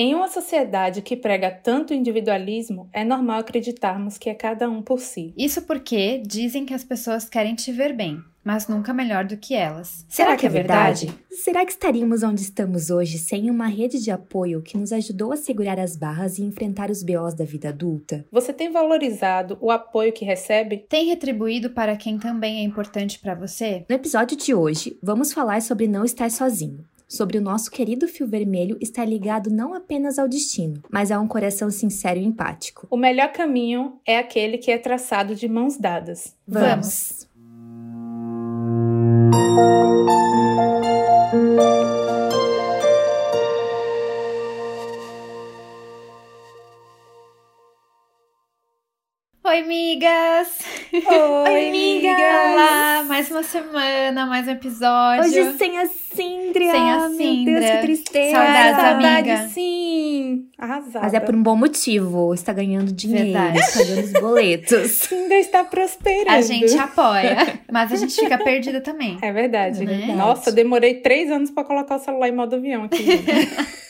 Em uma sociedade que prega tanto individualismo, é normal acreditarmos que é cada um por si. Isso porque dizem que as pessoas querem te ver bem, mas nunca melhor do que elas. Será, que é verdade? Será que estaríamos onde estamos hoje sem uma rede de apoio que nos ajudou a segurar as barras e enfrentar os BOs da vida adulta? Você tem valorizado o apoio que recebe? Tem retribuído para quem também é importante para você? No episódio de hoje, vamos falar sobre não estar sozinho sobre o nosso querido fio vermelho estar ligado não apenas ao destino, mas a um coração sincero e empático. O melhor caminho é aquele que é traçado de mãos dadas. Vamos! Oi, migas! Oi, migas! Olá, mais uma semana, mais um episódio. Hoje sem a Síndria! Sem a Meu Síndria. Deus, que tristeza! Saudades, Saudade, amiga. sim! Arrasada. Mas é por um bom motivo. Está ganhando dinheiro, Verdade. pagando os boletos. Ainda está prosperando. A gente apoia, mas a gente fica perdida também. É verdade. É verdade. Nossa, eu demorei três anos pra colocar o celular em modo avião aqui.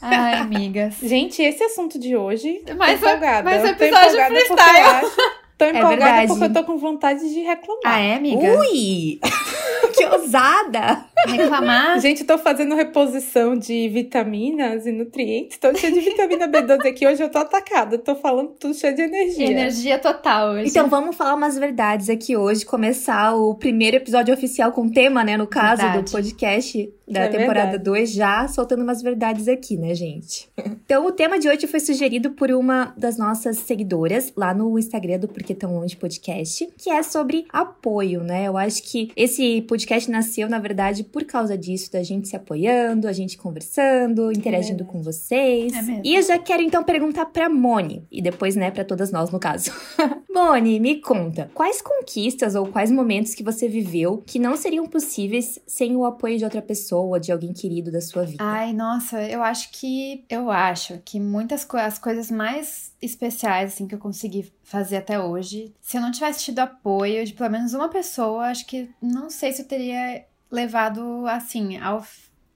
Ai, amigas. gente, esse assunto de hoje. Mais tô empolgada. mais um episódio freestyle. Tô empolgada verdade. porque eu tô com vontade de reclamar. Ah, é, amiga? Ui! que ousada! Reclamar? Gente, eu tô fazendo reposição de vitaminas e nutrientes. Tô cheia de vitamina B12 aqui. Hoje eu tô atacada. Tô falando tudo cheio de energia. Energia total hoje. Então vamos falar umas verdades aqui hoje, começar o primeiro episódio oficial com tema, né, no caso Verdade. do podcast da É temporada verdade. 2, já soltando umas verdades aqui, né, gente? Então o tema de hoje foi sugerido por uma das nossas seguidoras lá no Instagram do Porque Tão Longe Podcast, que é sobre apoio, né? Eu acho que esse podcast nasceu, na verdade, por causa disso, da gente se apoiando, a gente conversando, interagindo verdade. com vocês. É mesmo. E eu já quero então perguntar pra Moni, e depois, né, pra todas nós no caso. Moni, me conta, quais conquistas ou quais momentos que você viveu que não seriam possíveis sem o apoio de outra pessoa, de alguém querido da sua vida? Ai, nossa, eu acho que eu acho que muitas co as coisas mais especiais assim que eu consegui fazer até hoje, se eu não tivesse tido apoio de pelo menos uma pessoa, acho que não sei se eu teria levado assim ao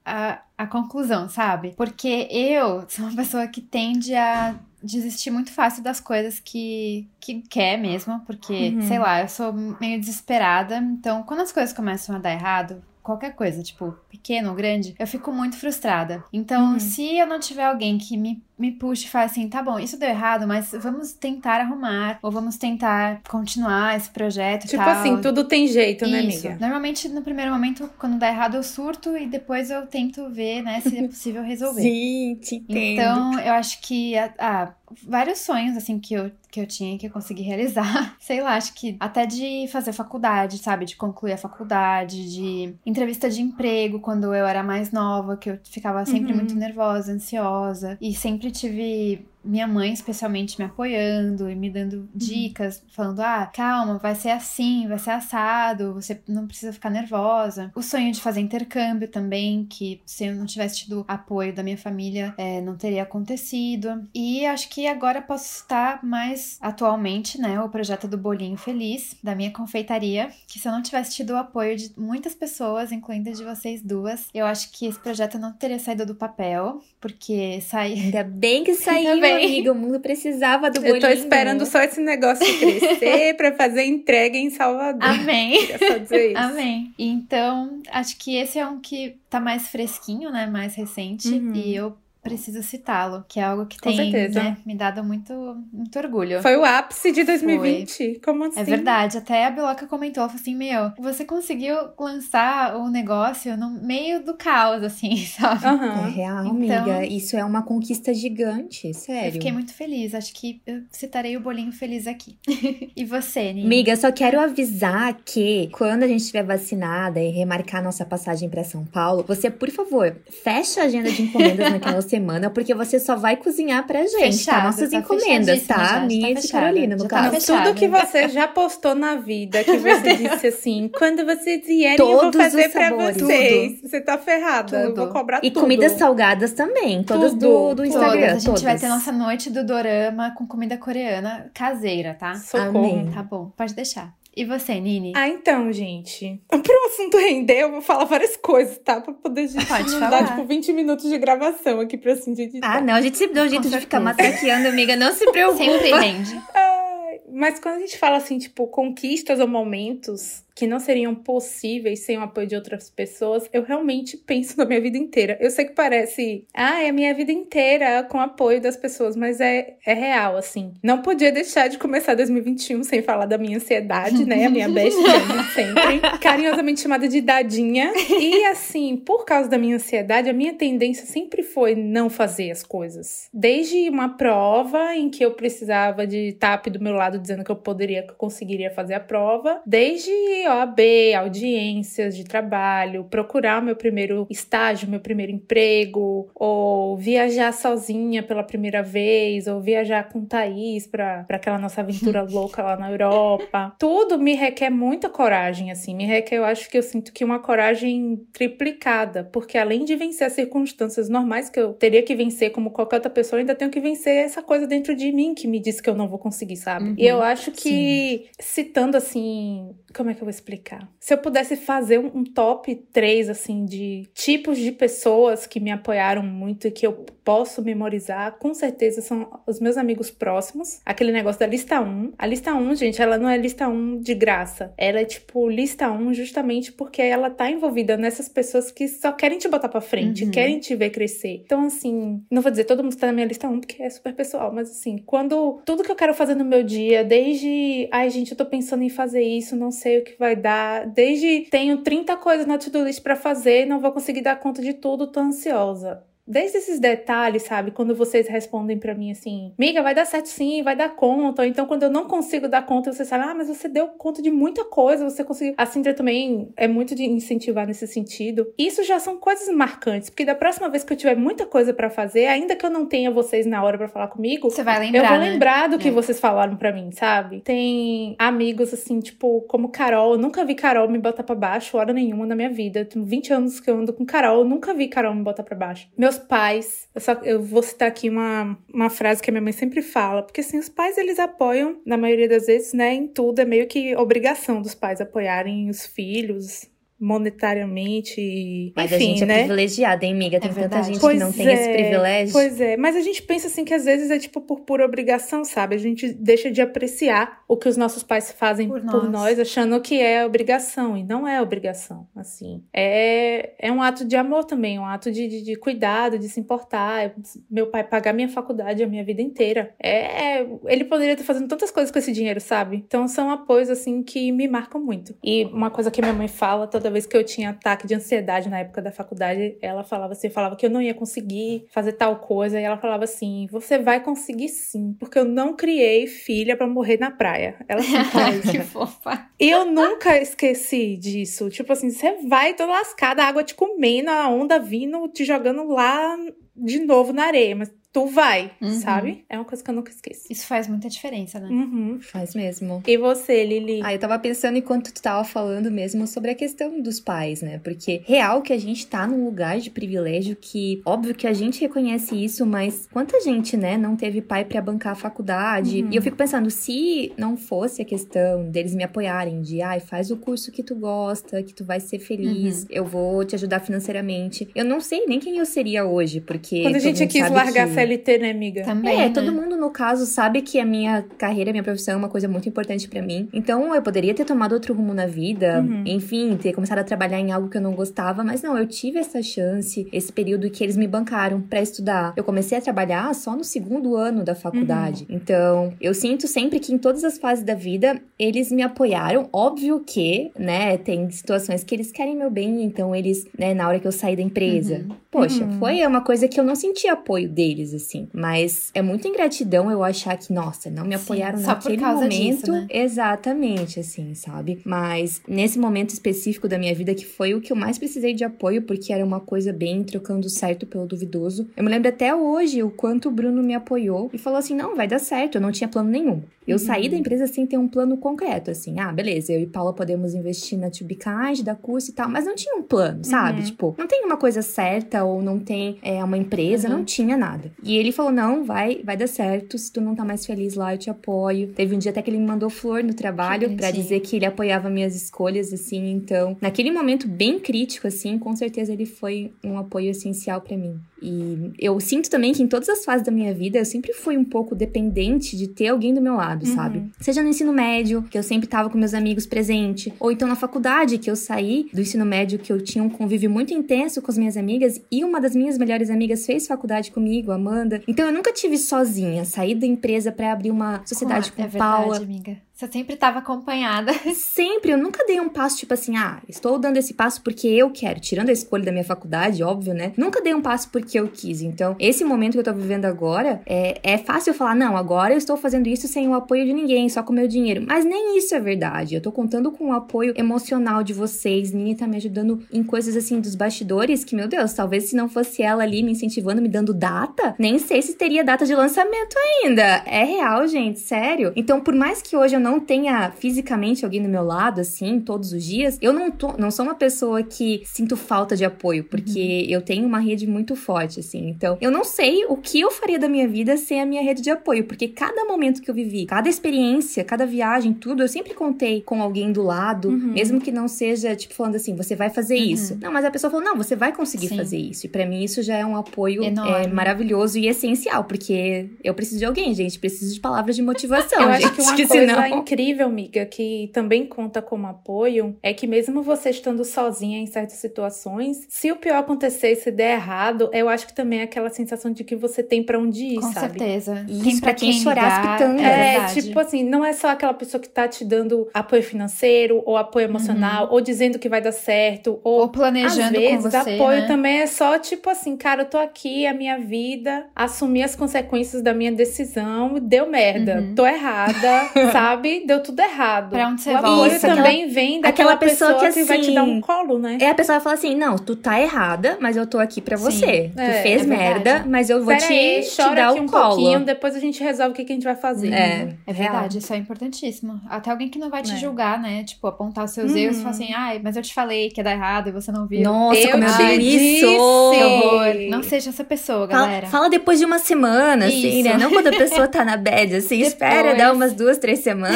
a, a conclusão, sabe? Porque eu sou uma pessoa que tende a desistir muito fácil das coisas que, que quer mesmo, porque, Uhum. sei lá, eu sou meio desesperada. Então, quando as coisas começam a dar errado, qualquer coisa, tipo, pequeno ou grande, eu fico muito frustrada. Então, Uhum. se eu não tiver alguém que me, me puxe e fale assim, tá bom, isso deu errado, mas vamos tentar arrumar, ou vamos tentar continuar esse projeto Tipo tal. assim, tudo tem jeito, né, Isso. amiga? Normalmente, no primeiro momento, quando dá errado, eu surto e depois eu tento ver, né, se é possível resolver. Sim, te entendo. Então, eu acho que ah, vários sonhos assim que eu, que eu tinha que eu consegui realizar. Sei lá, acho que até de fazer faculdade, sabe? De concluir a faculdade, de entrevista de emprego quando eu era mais nova, que eu ficava sempre Uhum. muito nervosa, ansiosa. E sempre tive minha mãe, especialmente, me apoiando e me dando dicas, falando: ah, calma, vai ser assim, vai ser assado, você não precisa ficar nervosa. O sonho de fazer intercâmbio também, que se eu não tivesse tido apoio da minha família, é, não teria acontecido. E acho que agora posso citar mais atualmente, né, o projeto do Bolinho Feliz, da minha confeitaria, que se eu não tivesse tido o apoio de muitas pessoas, incluindo de vocês duas, eu acho que esse projeto não teria saído do papel, porque sair. Ainda bem que saiu, bem. amiga. O mundo precisava do Eu bolinho. tô esperando só esse negócio crescer pra fazer entrega em Salvador. Amém! Quer só dizer isso. Amém. Então, acho que esse é um que tá mais fresquinho, né? Mais recente. Uhum. E eu preciso citá-lo, que é algo que Com tem né, me dado muito, muito orgulho. Foi o ápice de 2020. Como assim? É verdade, até a Biloca comentou, falou assim, meu, você conseguiu lançar o negócio no meio do caos, assim, sabe? É Aham. real, Então- amiga. Isso é uma conquista gigante, Eu sério. fiquei muito feliz, acho que eu citarei o bolinho feliz aqui. e você, Nini? Amiga, só quero avisar que quando a gente estiver vacinada e remarcar nossa passagem pra São Paulo, você, por favor, fecha a agenda de encomendas naquela semana, porque você só vai cozinhar pra gente, tá? Fechado, Nossas tá encomendas, tá? já, Minha tá e de Carolina, no tá caso. fechado. Tudo que você já postou na vida, que você disse assim, quando vocês vierem, eu vou Todos fazer os pra sabores. vocês. Você tá ferrada. Eu Tudo. vou cobrar E tudo. comidas salgadas também, todas Tudo, do, do. Instagram. Todas. A gente vai todas. ter nossa noite do dorama com comida coreana caseira, tá? Socorro. Amém. Tá bom, pode deixar. E você, Nini? Ah, então, gente. Pro assunto render, eu vou falar várias coisas, tá? Pra poder gente Pode falar. dar, tipo, 20 minutos de gravação aqui pra assim de editar. Ah, não, a gente sempre dá um jeito de ficar matraqueando, amiga. Não se preocupa. Sempre rende. Mas quando a gente fala assim, tipo, conquistas ou momentos que não seriam possíveis sem o apoio de outras pessoas, eu realmente penso na minha vida inteira. Eu sei que parece, ah, é a minha vida inteira com o apoio das pessoas, mas é, é real, assim. Não podia deixar de começar 2021 sem falar da minha ansiedade, né? A minha best friend sempre, carinhosamente chamada de Dadinha. E assim, por causa da minha ansiedade, a minha tendência sempre foi não fazer as coisas. Desde uma prova em que eu precisava de TAP do meu lado dizendo que eu poderia, que eu conseguiria fazer a prova, desde OAB, audiências de trabalho, procurar o meu primeiro estágio, meu primeiro emprego, ou viajar sozinha pela primeira vez, ou viajar com Thaís para aquela nossa aventura louca lá na Europa. Tudo me requer muita coragem, assim, me requer, eu acho que eu sinto que uma coragem triplicada, porque além de vencer as circunstâncias normais que eu teria que vencer como qualquer outra pessoa, eu ainda tenho que vencer essa coisa dentro de mim que me diz que eu não vou conseguir, sabe? Uhum, e eu acho que, citando assim, como é que eu vou explicar? Se eu pudesse fazer um, um top 3, assim, de tipos de pessoas que me apoiaram muito e que eu posso memorizar, com certeza são os meus amigos próximos. Aquele negócio da lista 1. A lista 1, gente, ela não é lista 1 de graça. Ela é, tipo, lista 1 justamente porque ela tá envolvida nessas pessoas que só querem te botar pra frente, Uhum. querem te ver crescer. Então, assim, não vou dizer todo mundo tá na minha lista 1 porque é super pessoal, mas assim, quando tudo que eu quero fazer no meu dia, desde, ai, gente, eu tô pensando em fazer isso, não sei o que vai dar, desde tenho 30 coisas na to-do list pra fazer, não vou conseguir dar conta de tudo, tô ansiosa. Desde esses detalhes, sabe? Quando vocês respondem pra mim assim, miga, vai dar certo sim, vai dar conta. Ou então, quando eu não consigo dar conta, você sabe, ah, mas você deu conta de muita coisa, você conseguiu. A Cintia também é muito de incentivar nesse sentido. Isso já são coisas marcantes, porque da próxima vez que eu tiver muita coisa pra fazer, ainda que eu não tenha vocês na hora pra falar comigo, Você vai eu lembrar, vou né? lembrar do que É. vocês falaram pra mim, sabe? Tem amigos, assim, tipo, como Carol. Eu nunca vi Carol me botar pra baixo hora nenhuma na minha vida. Tenho 20 anos que eu ando com Carol. Eu nunca vi Carol me botar pra baixo. Meus pais, eu, só, eu vou citar aqui uma, uma frase que a minha mãe sempre fala. Porque, assim, os pais, eles apoiam, na maioria das vezes, né, em tudo. É meio que obrigação dos pais apoiarem os filhos monetariamente. e- Mas Enfim, a gente é né? privilegiada, hein, amiga? Tem tanta verdade. gente Pois que não tem é, esse privilégio. Pois é, mas a gente pensa assim que às vezes é tipo por pura obrigação, sabe? A gente deixa de apreciar o que os nossos pais fazem Por por, nós. nós. achando que é obrigação, e não é obrigação, assim. É, é um ato de amor também, um ato de, de, de cuidado, de se importar. Meu pai pagar minha faculdade a minha vida inteira. É, ele poderia estar fazendo tantas coisas com esse dinheiro, sabe? Então são apoios, assim, que me marcam muito. E uma coisa que minha mãe fala toda vez que eu tinha ataque de ansiedade na época da faculdade, ela falava assim, falava que eu não ia conseguir fazer tal coisa, e ela falava assim, você vai conseguir sim, porque eu não criei filha pra morrer na praia. Ela sempre isso. que fofa. E eu nunca esqueci disso. Tipo assim, você vai toda lascada, a água te comendo, a onda vindo, te jogando lá de novo na areia, mas tu vai, Uhum. sabe? É uma coisa que eu nunca esqueço. Isso faz muita diferença, né? Uhum. Faz mesmo. E você, Lili? Ah, eu tava pensando enquanto tu tava falando mesmo sobre a questão dos pais, né? Porque real que a gente tá num lugar de privilégio que, óbvio que a gente reconhece isso, mas quanta gente, né, não teve pai pra bancar a faculdade. Uhum. E eu fico pensando, se não fosse a questão deles me apoiarem, de ai, faz o curso que tu gosta, que tu vai ser feliz, eu vou te ajudar financeiramente. Eu não sei nem quem eu seria hoje, porque. Quando a gente quis largar que... CLT, né, amiga? Também. É, né? todo mundo no caso sabe que a minha carreira, a minha profissão é uma coisa muito importante pra mim. Então eu poderia ter tomado outro rumo na vida, Uhum. enfim, ter começado a trabalhar em algo que eu não gostava, mas não, eu tive essa chance, esse período que eles me bancaram pra estudar. Eu comecei a trabalhar só no segundo ano da faculdade. Então, eu sinto sempre que em todas as fases da vida eles me apoiaram. Óbvio que, né, tem situações que eles querem meu bem, então eles, né, na hora que eu saí da empresa, Uhum. Poxa, Uhum. foi uma coisa que eu não senti apoio deles, assim. Mas é muita ingratidão eu achar que, nossa, não me Sim, apoiaram só por naquele causa momento. disso, né? Exatamente, assim, sabe? Mas nesse momento específico da minha vida, que foi o que eu mais precisei de apoio, porque era uma coisa bem trocando certo pelo duvidoso. Eu me lembro até hoje o quanto o Bruno me apoiou e falou assim: não, vai dar certo, eu não tinha plano nenhum. Eu saí da empresa sem ter um plano concreto, assim. Ah, beleza, eu e Paula podemos investir na Kind, dar curso e tal, mas não tinha um plano, sabe? Tipo, não tem uma coisa certa ou não tem é, uma empresa, não tinha nada. E ele falou: não, vai, vai dar certo. Se tu não tá mais feliz lá, eu te apoio. Teve um dia até que ele me mandou flor no trabalho para dizer que ele apoiava minhas escolhas, assim. Então, naquele momento bem crítico, assim, com certeza ele foi um apoio essencial para mim. E eu sinto também que em todas as fases da minha vida eu sempre fui um pouco dependente de ter alguém do meu lado, uhum. sabe? Seja no ensino médio, que eu sempre tava com meus amigos presente, ou então na faculdade, que eu saí do ensino médio, que eu tinha um convívio muito intenso com as minhas amigas, e uma das minhas melhores amigas fez faculdade comigo, Amanda. Então eu nunca tive sozinha, saí da empresa para abrir uma sociedade com é Paula. Verdade, amiga. Você sempre estava acompanhada. Sempre, eu nunca dei um passo tipo assim, ah, estou dando esse passo porque eu quero, tirando a escolha da minha faculdade, óbvio, né? Nunca dei um passo porque eu quis. Então, esse momento que eu tô vivendo agora, é, é fácil eu falar, não, agora eu estou fazendo isso sem o apoio de ninguém, só com o meu dinheiro. Mas nem isso é verdade. Eu tô contando com o apoio emocional de vocês. Nini tá me ajudando em coisas assim dos bastidores, que, meu Deus, talvez se não fosse ela ali me incentivando, me dando data, nem sei se teria data de lançamento ainda. É real, gente, sério. Então, por mais que hoje eu não não tenha fisicamente alguém do meu lado, assim, todos os dias, eu não, tô, não sou uma pessoa que sinto falta de apoio, porque uhum. eu tenho uma rede muito forte, assim. Então, eu não sei o que eu faria da minha vida sem a minha rede de apoio, porque cada momento que eu vivi, cada experiência, cada viagem, tudo, eu sempre contei com alguém do lado, uhum. mesmo que não seja, tipo, falando assim, você vai fazer uhum. isso. Não, mas a pessoa falou, não, você vai conseguir Sim. fazer isso. E para mim isso já é um apoio é, maravilhoso e essencial, porque eu preciso de alguém, gente. Preciso de palavras de motivação. Eu gente, acho que uma coisa senão incrível, amiga, que também conta como apoio, é que mesmo você estando sozinha em certas situações, se o pior acontecer e se der errado, eu acho que também é aquela sensação de que você tem para onde ir, Com sabe? certeza. Isso, tem pra quem, quem chorar as É, é tipo assim, não é só aquela pessoa que tá te dando apoio financeiro ou apoio emocional, uhum. ou dizendo que vai dar certo, ou, ou planejando às vezes, com você, apoio né? também é só tipo assim, cara, eu tô aqui, a minha vida, assumir as consequências da minha decisão, deu merda, uhum. tô errada, sabe? Deu tudo errado. Pra onde você o volta. Isso, também aquela, vem daquela pessoa, pessoa que, assim, vai te dar um assim, colo, né? É a pessoa vai falar assim: não, tu tá errada, mas eu tô aqui pra você. Sim, tu é, fez é merda, mas eu vou Pera te, aí, te dar um colo. pouquinho, depois a gente resolve o que, que a gente vai fazer. É, é verdade, isso é importantíssimo. Até alguém que não vai te é. julgar, né? Tipo, apontar os seus uhum. erros e falar assim: ai, mas eu te falei que ia dar errado e você não viu. Nossa, eu como eu odeio isso! Que horror. Não seja essa pessoa, galera. Fala, fala depois de uma semana, isso. assim, né? Não quando a pessoa tá na bad, assim, depois. espera dar umas duas, três semanas.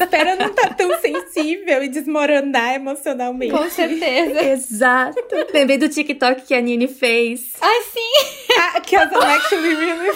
Espera não tá tão sensível e desmoronar emocionalmente. Com certeza. Exato. Lembrei do TikTok que a Nini fez. Ai, sim! Ah, que as actually really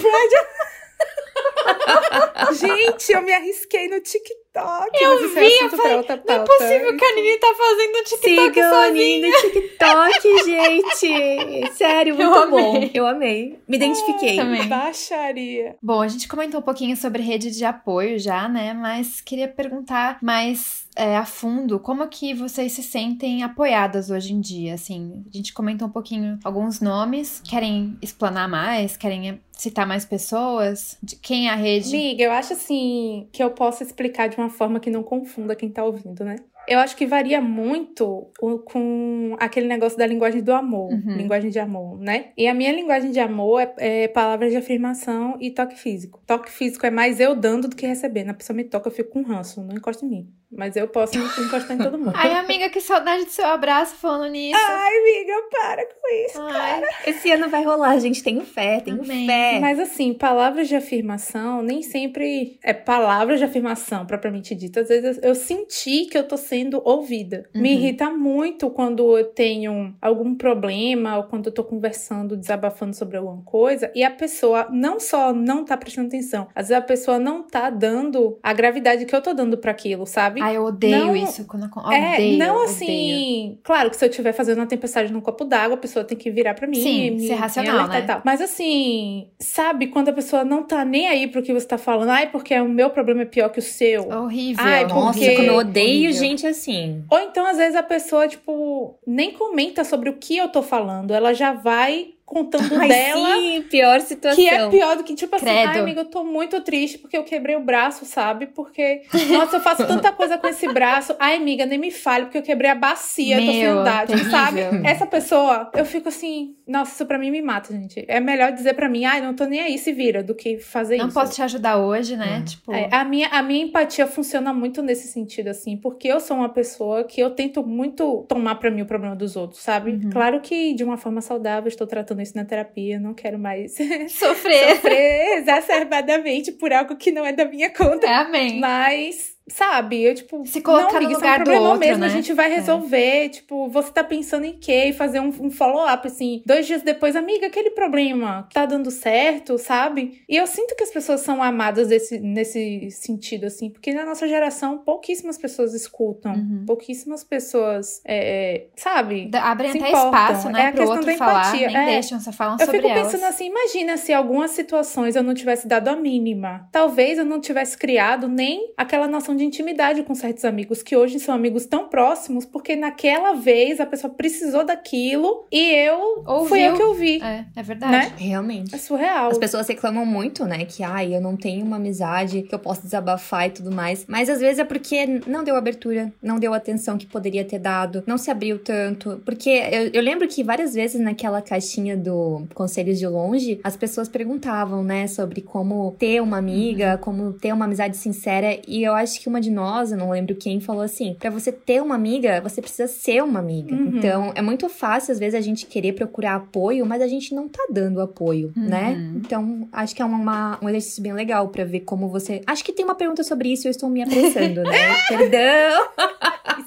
Gente, eu me arrisquei no TikTok. Eu vi, é eu falei, não é possível que a Nini tá fazendo TikTok Sigam sozinha. a Nini no TikTok, gente. Sério, muito eu bom. Eu amei. Me identifiquei. Ah, também. Baixaria. Bom, a gente comentou um pouquinho sobre rede de apoio já, né? Mas queria perguntar mais é, a fundo como que vocês se sentem apoiadas hoje em dia, assim. A gente comentou um pouquinho alguns nomes. Querem explanar mais? Querem citar mais pessoas? De quem é a rede? Amiga, eu acho assim que eu posso explicar de uma forma que não confunda quem tá ouvindo, né? Eu acho que varia muito com aquele negócio da linguagem do amor, uhum. linguagem de amor, né? E a minha linguagem de amor é, é, palavras de afirmação e toque físico. Toque físico é mais eu dando do que recebendo. A pessoa me toca, eu fico com ranço, não encosta em mim. Mas eu posso encostar em todo mundo. Ai, amiga, que saudade do seu abraço falando nisso. Ai, amiga, para com isso, Ai. cara. Esse ano vai rolar, gente. Tenho fé, tenho Amém. fé. Mas assim, palavras de afirmação nem sempre é palavras de afirmação, propriamente dita. Às vezes eu senti que eu tô sendo ouvida. Uhum. Me irrita muito quando eu tenho algum problema ou quando eu tô conversando, desabafando sobre alguma coisa e a pessoa não só não tá prestando atenção, às vezes a pessoa não tá dando a gravidade que eu tô dando para aquilo, sabe? Ai, eu odeio não, isso. Quando eu, é, odeio, não assim. Odeio. Claro que se eu estiver fazendo uma tempestade num copo d'água, a pessoa tem que virar para mim. Sim, me, ser racional, né? E tal. Mas assim, sabe, quando a pessoa não tá nem aí pro que você tá falando, ai, porque o meu problema é pior que o seu. Horrível. Ai, Nossa, porque... como eu odeio horrível. gente assim. Ou então, às vezes, a pessoa, tipo, nem comenta sobre o que eu tô falando. Ela já vai contando Ai, dela. Sim, pior situação. Que é pior do que, tipo assim, Credo. ai, amiga, eu tô muito triste porque eu quebrei o braço, sabe? Porque, nossa, eu faço tanta coisa com esse braço. Ai, amiga, nem me fale porque eu quebrei a bacia, eu tô sem Meu, terrível. sabe? Essa pessoa, eu fico assim, nossa, isso pra mim me mata, gente. É melhor dizer pra mim, ai, não tô nem aí, se vira, do que fazer Não isso. posso te ajudar hoje, né? Hum. Tipo, É, a, minha, a minha empatia funciona muito nesse sentido, assim, porque eu sou uma pessoa que eu tento muito tomar pra mim o problema dos outros, sabe? Uhum. Claro que de uma forma saudável, estou tratando isso na terapia, não quero mais sofrer. sofrer exacerbadamente por algo que não é da minha conta. É, amém. Mas, sabe, eu, tipo, Se colocar não, no lugar é um do problema outro, mesmo, né? a gente vai resolver. Tipo, você tá pensando em quê? E fazer um, um follow-up, assim, dois dias depois, amiga, aquele problema tá dando certo, sabe? E eu sinto que as pessoas são amadas desse, nesse sentido, assim, porque na nossa geração pouquíssimas pessoas escutam, Uhum. pouquíssimas pessoas, é, é, sabe? Da- Abrem se até importam. espaço, É né, a pro questão da falar, empatia, nem é. deixam, só falam Eu sobre fico elas. pensando assim, imagina se algumas situações eu não tivesse dado a mínima. Talvez eu não tivesse criado nem aquela noção de intimidade com certos amigos, que hoje são amigos tão próximos, porque naquela vez a pessoa precisou daquilo e eu Ouviu. fui eu que ouvi. É, é verdade. Né? Realmente. É surreal. As pessoas reclamam muito, né? Que, ai, eu não tenho uma amizade que eu possa desabafar e tudo mais. Mas às vezes é porque não deu abertura, não deu atenção que poderia ter dado, não se abriu tanto. Porque eu, eu lembro que várias vezes naquela caixinha do Conselhos de Longe, as pessoas perguntavam, né, sobre como ter uma amiga, como ter uma amizade sincera. E eu acho que uma de nós, eu não lembro quem, falou assim: pra você ter uma amiga, você precisa ser uma amiga. Uhum. Então é muito fácil, às vezes, a gente querer procurar apoio, mas a gente não tá dando apoio, né? Uhum. Então, acho que é uma, um exercício bem legal pra ver como você. Acho que tem uma pergunta sobre isso, eu estou me apressando, né? Perdão!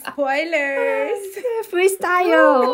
Spoilers! É freestyle!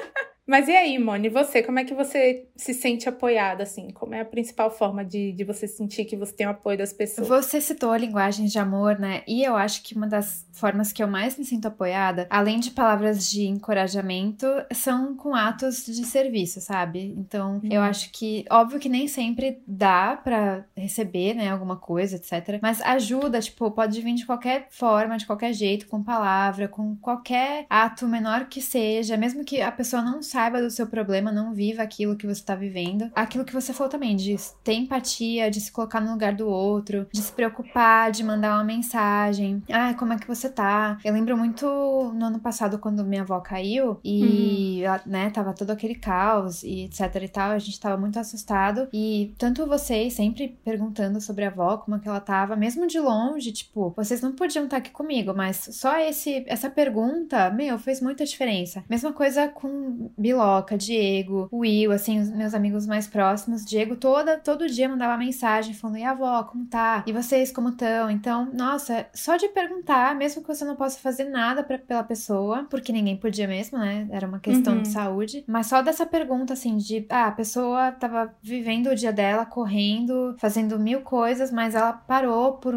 Mas e aí, Moni, você, como é que você se sente apoiada, assim? Como é a principal forma de, de você sentir que você tem o apoio das pessoas? Você citou linguagens de amor, né? E eu acho que uma das formas que eu mais me sinto apoiada, além de palavras de encorajamento, são com atos de serviço, sabe? Então, eu Uhum. acho que, óbvio que nem sempre dá pra receber, né, alguma coisa, etc. Mas ajuda, tipo, pode vir de qualquer forma, de qualquer jeito, com palavra, com qualquer ato menor que seja, mesmo que a pessoa não saiba do seu problema, não viva aquilo que você tá vivendo. Aquilo que você falou também, de ter empatia, de se colocar no lugar do outro, de se preocupar, de mandar uma mensagem. Ah, como é que você tá? Eu lembro muito no ano passado, quando minha avó caiu e, ela, né, tava todo aquele caos e etc e tal, a gente tava muito assustado. E tanto vocês sempre perguntando sobre a avó, como é que ela tava, mesmo de longe, tipo, vocês não podiam estar aqui comigo, mas só esse, essa pergunta, meu, fez muita diferença. Mesma coisa com Biloca, Diego, Will, assim, os meus amigos mais próximos. Diego toda, todo dia mandava mensagem falando: e a avó, como tá? E vocês, como estão? Então, nossa, só de perguntar, mesmo que você não possa fazer nada pra, pela pessoa, porque ninguém podia mesmo, né? Era uma questão Uhum. de saúde. Mas só dessa pergunta, assim, de ah, a pessoa tava vivendo o dia dela, correndo, fazendo mil coisas, mas ela parou por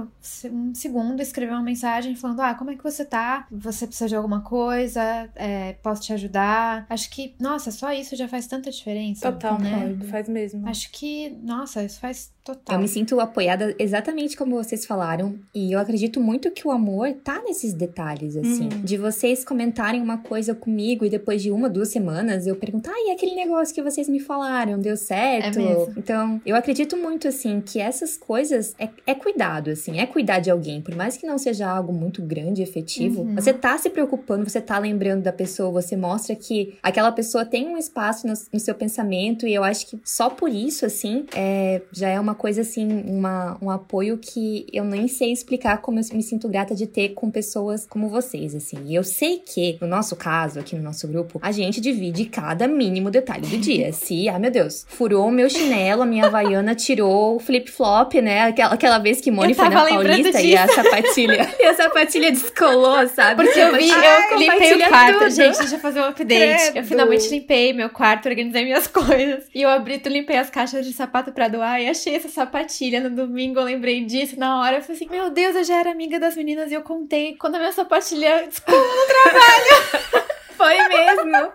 um segundo, escreveu uma mensagem falando: ah, como é que você tá? Você precisa de alguma coisa? É, posso te ajudar? Acho que, nossa, só isso já faz tanta diferença. Total, né? faz, faz mesmo. Acho que, nossa, isso faz total. Eu me sinto apoiada exatamente como vocês falaram. E eu acredito muito que o amor tá nesses detalhes, assim. Uhum. De vocês comentarem uma coisa comigo e depois de uma, duas semanas eu perguntar, ah, e aquele negócio que vocês me falaram, deu certo? É. Então, eu acredito muito, assim, que essas coisas é, é cuidado, assim, é cuidar de alguém. Por mais que não seja algo muito grande, efetivo, Uhum. você tá se preocupando, você tá lembrando da pessoa, você mostra que aquela pessoa tem um espaço no, no seu pensamento. E eu acho que só por isso, assim, é, já é uma coisa assim, uma, um apoio que eu nem sei explicar como eu me sinto grata de ter com pessoas como vocês, assim. E eu sei que, no nosso caso, aqui no nosso grupo, a gente divide cada mínimo detalhe do dia. Se, ai meu Deus, furou o meu chinelo, a minha havaiana tirou o flip-flop, né? Aquela, aquela vez que Moni foi na Paulista e a sapatilha, e a sapatilha descolou, sabe? Porque eu vi, Ai, eu limpei o quarto. tudo. Gente, deixa eu fazer um update. Credo. Eu finalmente limpei meu quarto, organizei minhas coisas. E eu abri, tu limpei as caixas de sapato pra doar e achei essa sapatilha no domingo. Eu lembrei disso na hora. Eu falei assim: Meu Deus, eu já era amiga das meninas e eu contei quando a minha sapatilha descolou. Foi mesmo.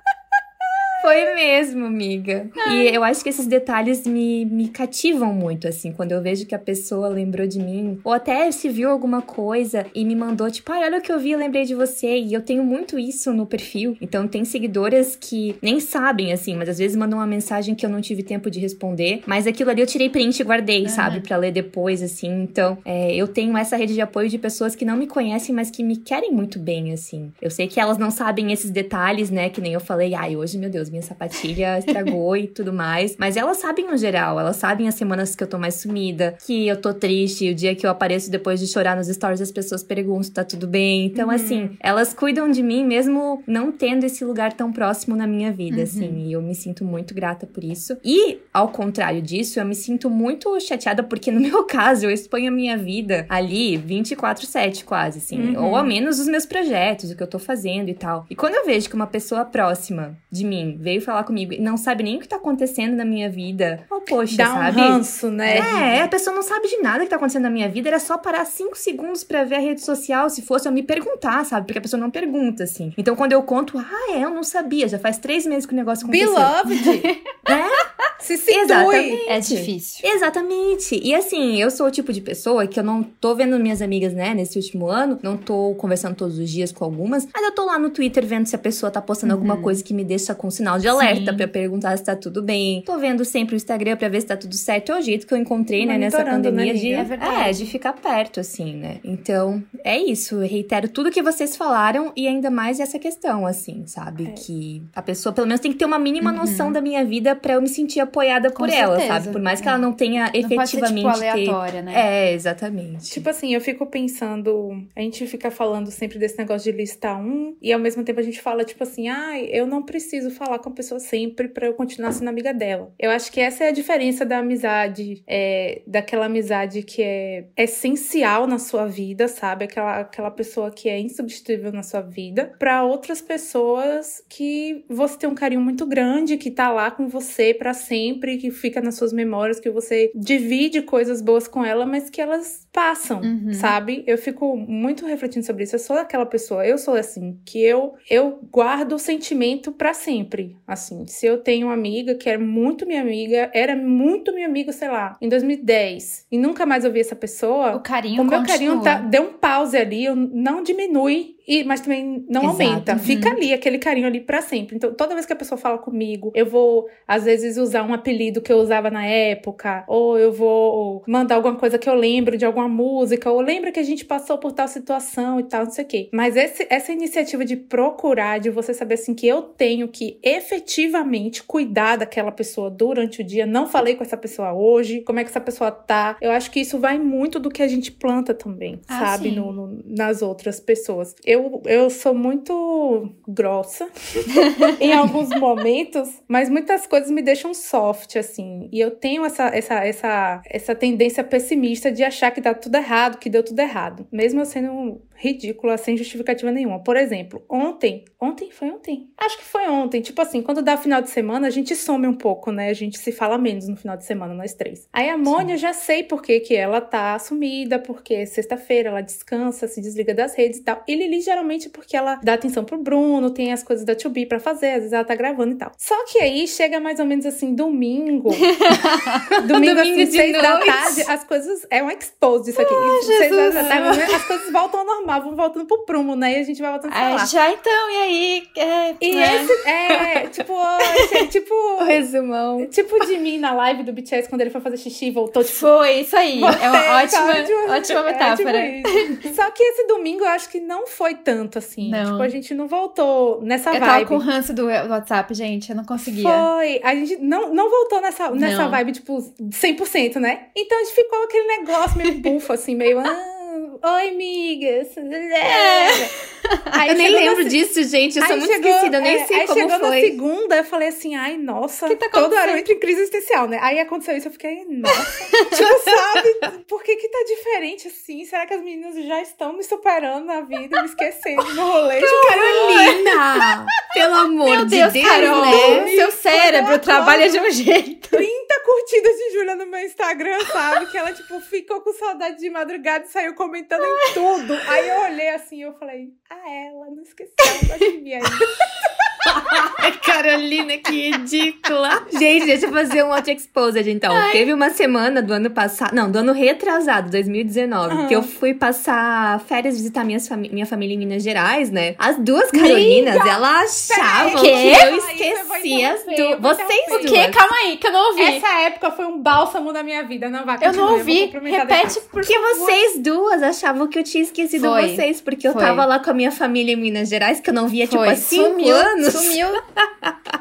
Foi mesmo, amiga. E eu acho que esses detalhes me, me cativam muito, assim, quando eu vejo que a pessoa lembrou de mim, ou até se viu alguma coisa e me mandou, tipo, ah, olha o que eu vi, lembrei de você. E eu tenho muito isso no perfil. Então, tem seguidoras que nem sabem, assim, mas às vezes mandam uma mensagem que eu não tive tempo de responder. Mas aquilo ali eu tirei print e guardei, uhum. sabe, para ler depois, assim. Então, é, eu tenho essa rede de apoio de pessoas que não me conhecem, mas que me querem muito bem, assim. Eu sei que elas não sabem esses detalhes, né, que nem eu falei, ai, hoje, meu Deus, minha sapatilha estragou e tudo mais. Mas elas sabem no geral, elas sabem as semanas que eu tô mais sumida, que eu tô triste, o dia que eu apareço depois de chorar nos stories, as pessoas perguntam se tá tudo bem. Então, uhum. assim, elas cuidam de mim mesmo não tendo esse lugar tão próximo na minha vida, uhum. assim. E eu me sinto muito grata por isso. E, ao contrário disso, eu me sinto muito chateada porque, no meu caso, eu exponho a minha vida ali 24-7, quase, assim. Uhum. Ou ao menos os meus projetos, o que eu tô fazendo e tal. E quando eu vejo que uma pessoa próxima de mim veio falar comigo e não sabe nem o que tá acontecendo na minha vida, oh, poxa, Dá sabe? um ranço, né? É, a pessoa não sabe de nada que tá acontecendo na minha vida, era só parar cinco segundos para ver a rede social, se fosse eu me perguntar, sabe? Porque a pessoa não pergunta, assim. Então, quando eu conto, ah, é, eu não sabia, já faz três meses que o negócio aconteceu. Beloved! é? Se situe. Exatamente. É difícil. Exatamente. E assim, eu sou o tipo de pessoa que eu não tô vendo minhas amigas, né, nesse último ano, não tô conversando todos os dias com algumas, mas eu tô lá no Twitter vendo se a pessoa tá postando uhum. alguma coisa que me deixa com sinal de alerta para perguntar se tá tudo bem. Tô vendo sempre o Instagram para ver se tá tudo certo. É o jeito que eu encontrei, né, nessa né, pandemia né, de, é, é, de ficar perto, assim, né? Então, é isso. Eu reitero tudo que vocês falaram e ainda mais essa questão, assim, sabe? É. Que a pessoa, pelo menos, tem que ter uma mínima uhum. noção da minha vida para eu me sentir apoiada com por certeza. ela, sabe? Por mais que ela não tenha não efetivamente. Pode ser, tipo, aleatória, ter... né? É, exatamente. Tipo assim, eu fico pensando. A gente fica falando sempre desse negócio de listar um, e ao mesmo tempo a gente fala, tipo assim, ah, eu não preciso falar com a pessoa sempre para eu continuar sendo amiga dela. Eu acho que essa é a diferença da amizade, é, daquela amizade que é essencial na sua vida, sabe? Aquela, aquela pessoa que é insubstituível na sua vida, para outras pessoas que você tem um carinho muito grande, que tá lá com você para sempre, que fica nas suas memórias, que você divide coisas boas com ela, mas que elas passam, uhum. sabe? Eu fico muito refletindo sobre isso. Eu sou aquela pessoa, eu sou assim, que eu eu guardo o sentimento para sempre. Assim, se eu tenho uma amiga que era muito minha amiga, era muito minha amiga, sei lá, em 2010, e nunca mais ouvi essa pessoa, o carinho o meu continua. carinho tá, deu um pause ali, não diminui e, mas também não Exato. aumenta. Uhum. Fica ali, aquele carinho ali para sempre. Então, toda vez que a pessoa fala comigo, eu vou, às vezes, usar um apelido que eu usava na época, ou eu vou mandar alguma coisa que eu lembro de alguma música, ou lembra que a gente passou por tal situação e tal, não sei o quê. Mas esse, essa iniciativa de procurar, de você saber assim que eu tenho que efetivamente cuidar daquela pessoa durante o dia, não falei com essa pessoa hoje, como é que essa pessoa tá. Eu acho que isso vai muito do que a gente planta também, ah, sabe, no, no, nas outras pessoas eu, eu sou muito grossa em alguns momentos, mas muitas coisas me deixam soft, assim. E eu tenho essa, essa, essa, essa tendência pessimista de achar que tá tudo errado, que deu tudo errado. Mesmo eu sendo ridícula, sem justificativa nenhuma. Por exemplo, ontem, ontem foi ontem. Acho que foi ontem. Tipo assim, quando dá final de semana, a gente some um pouco, né? A gente se fala menos no final de semana, nós três. Aí a Mônia, eu já sei por que que ela tá sumida, porque sexta-feira ela descansa, se desliga das redes e tal. E Lili geralmente porque ela dá atenção pro Bruno, tem as coisas da 2B pra fazer, às vezes ela tá gravando e tal. Só que aí chega mais ou menos assim, domingo. domingo, domingo assim, seis noite. da tarde, as coisas. É um expose isso aqui. Oh, seis horas da tarde, as coisas voltam ao normal vamos voltando pro prumo, né? E a gente vai voltando a falar. Ah, já então, e aí? É, e né? esse, é, tipo, tipo... O resumão. Tipo de mim na live do BTS, quando ele foi fazer xixi e voltou, tipo... Foi, isso aí. É uma ótima, ótima, ótima é, metáfora. É, tipo Só que esse domingo eu acho que não foi tanto, assim. Não. Tipo, a gente não voltou nessa eu vibe. Eu tava com ranço do WhatsApp, gente, eu não conseguia. Foi. A gente não, não voltou nessa, nessa vibe, tipo, 100%, né? Então a gente ficou aquele negócio meio bufo, assim, meio... Ah, Oi, amigas. É. Aí eu nem lembro na... disso, gente. Eu sou muito chegou, esquecida, eu nem é, sei aí como chegou foi. na segunda, eu falei assim, ai, nossa. Que tá todo ano entra em crise existencial, né? Aí aconteceu isso, eu fiquei, nossa. tipo, sabe? Por que que tá diferente assim? Será que as meninas já estão me superando na vida, me esquecendo no rolê? Tipo, Carolina! Pelo amor Meu de Deus, Deus, Carol, né? Seu cérebro trabalha de um jeito. 30 curtidas de Júlia no meu Instagram, sabe? Que ela, tipo, ficou com saudade de madrugada e saiu comentando em tudo. Aí eu olhei assim eu falei, ah, ela não esqueceu de mim ainda. Carolina, que ridícula. Gente, deixa eu fazer um hot exposed, então. Ai. Teve uma semana do ano passado, não, do ano retrasado, 2019, uhum. que eu fui passar férias, visitar minha, fami minha família em Minas Gerais, né? As duas Carolinas, elas achavam que eu esqueci as duas. Vocês duas. O quê? Calma aí, que eu não ouvi. Essa época foi um bálsamo na minha vida, não vai Eu não ouvi. Repete, por Porque vocês duas achavam que eu tinha esquecido foi. vocês, porque eu foi. tava lá com a minha família em Minas Gerais, que eu não via, tipo, foi. tipo, há cinco sumiu, anos. Sumiu.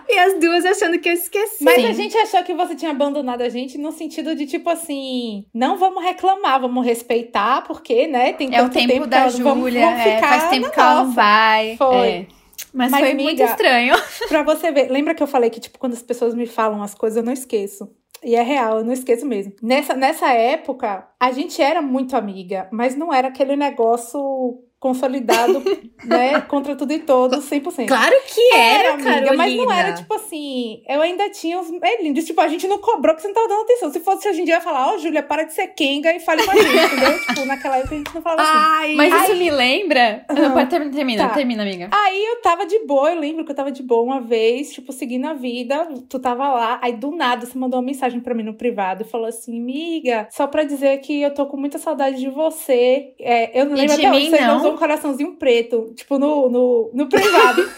e as duas achando que eu esqueci. Mas a gente achou que você tinha abandonado a gente no sentido de, tipo assim, não vamos reclamar, vamos respeitar, porque, né, tem É o tempo, tempo da Júlia, é, faz tempo que ela não vai. Foi. É. Mas, Mas, foi amiga, muito estranho. Pra você ver, lembra que eu falei que, tipo, quando as pessoas me falam as coisas, eu não esqueço. E é real, eu não esqueço mesmo. Nessa, nessa época, a gente era muito amiga, mas não era aquele negócio consolidado, né, contra tudo e todos, 100%. Claro que era, era amiga, Carolina. mas não era tipo assim, eu ainda tinha os lindos, tipo, a gente não cobrou porque você não tava dando atenção. Se fosse hoje em dia, ia falar, ó, oh, Júlia, para de ser Kenga e fale com a gente, entendeu? Tipo, naquela época a gente não falava assim. Ai, mas isso me lembra... Uhum. Não, pode terminar, termina, tá. termina, amiga. Aí eu tava de boa, eu lembro que eu tava de boa uma vez, tipo, seguindo a vida, tu tava lá, aí do nada você mandou uma mensagem pra mim no privado e falou assim, amiga, só pra dizer que eu tô com muita saudade de você. É, eu não lembro até hoje, você usou um coraçãozinho preto tipo, no, no, no privado.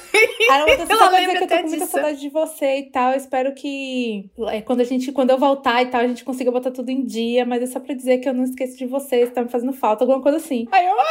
Aí ela assim, só pra dizer que eu tô com muita saudade de você e tal. Eu espero que é, quando a gente, quando eu voltar e tal, a gente consiga botar tudo em dia, mas é só pra dizer que eu não esqueço de você, você tá me fazendo falta, alguma coisa assim. Aí eu.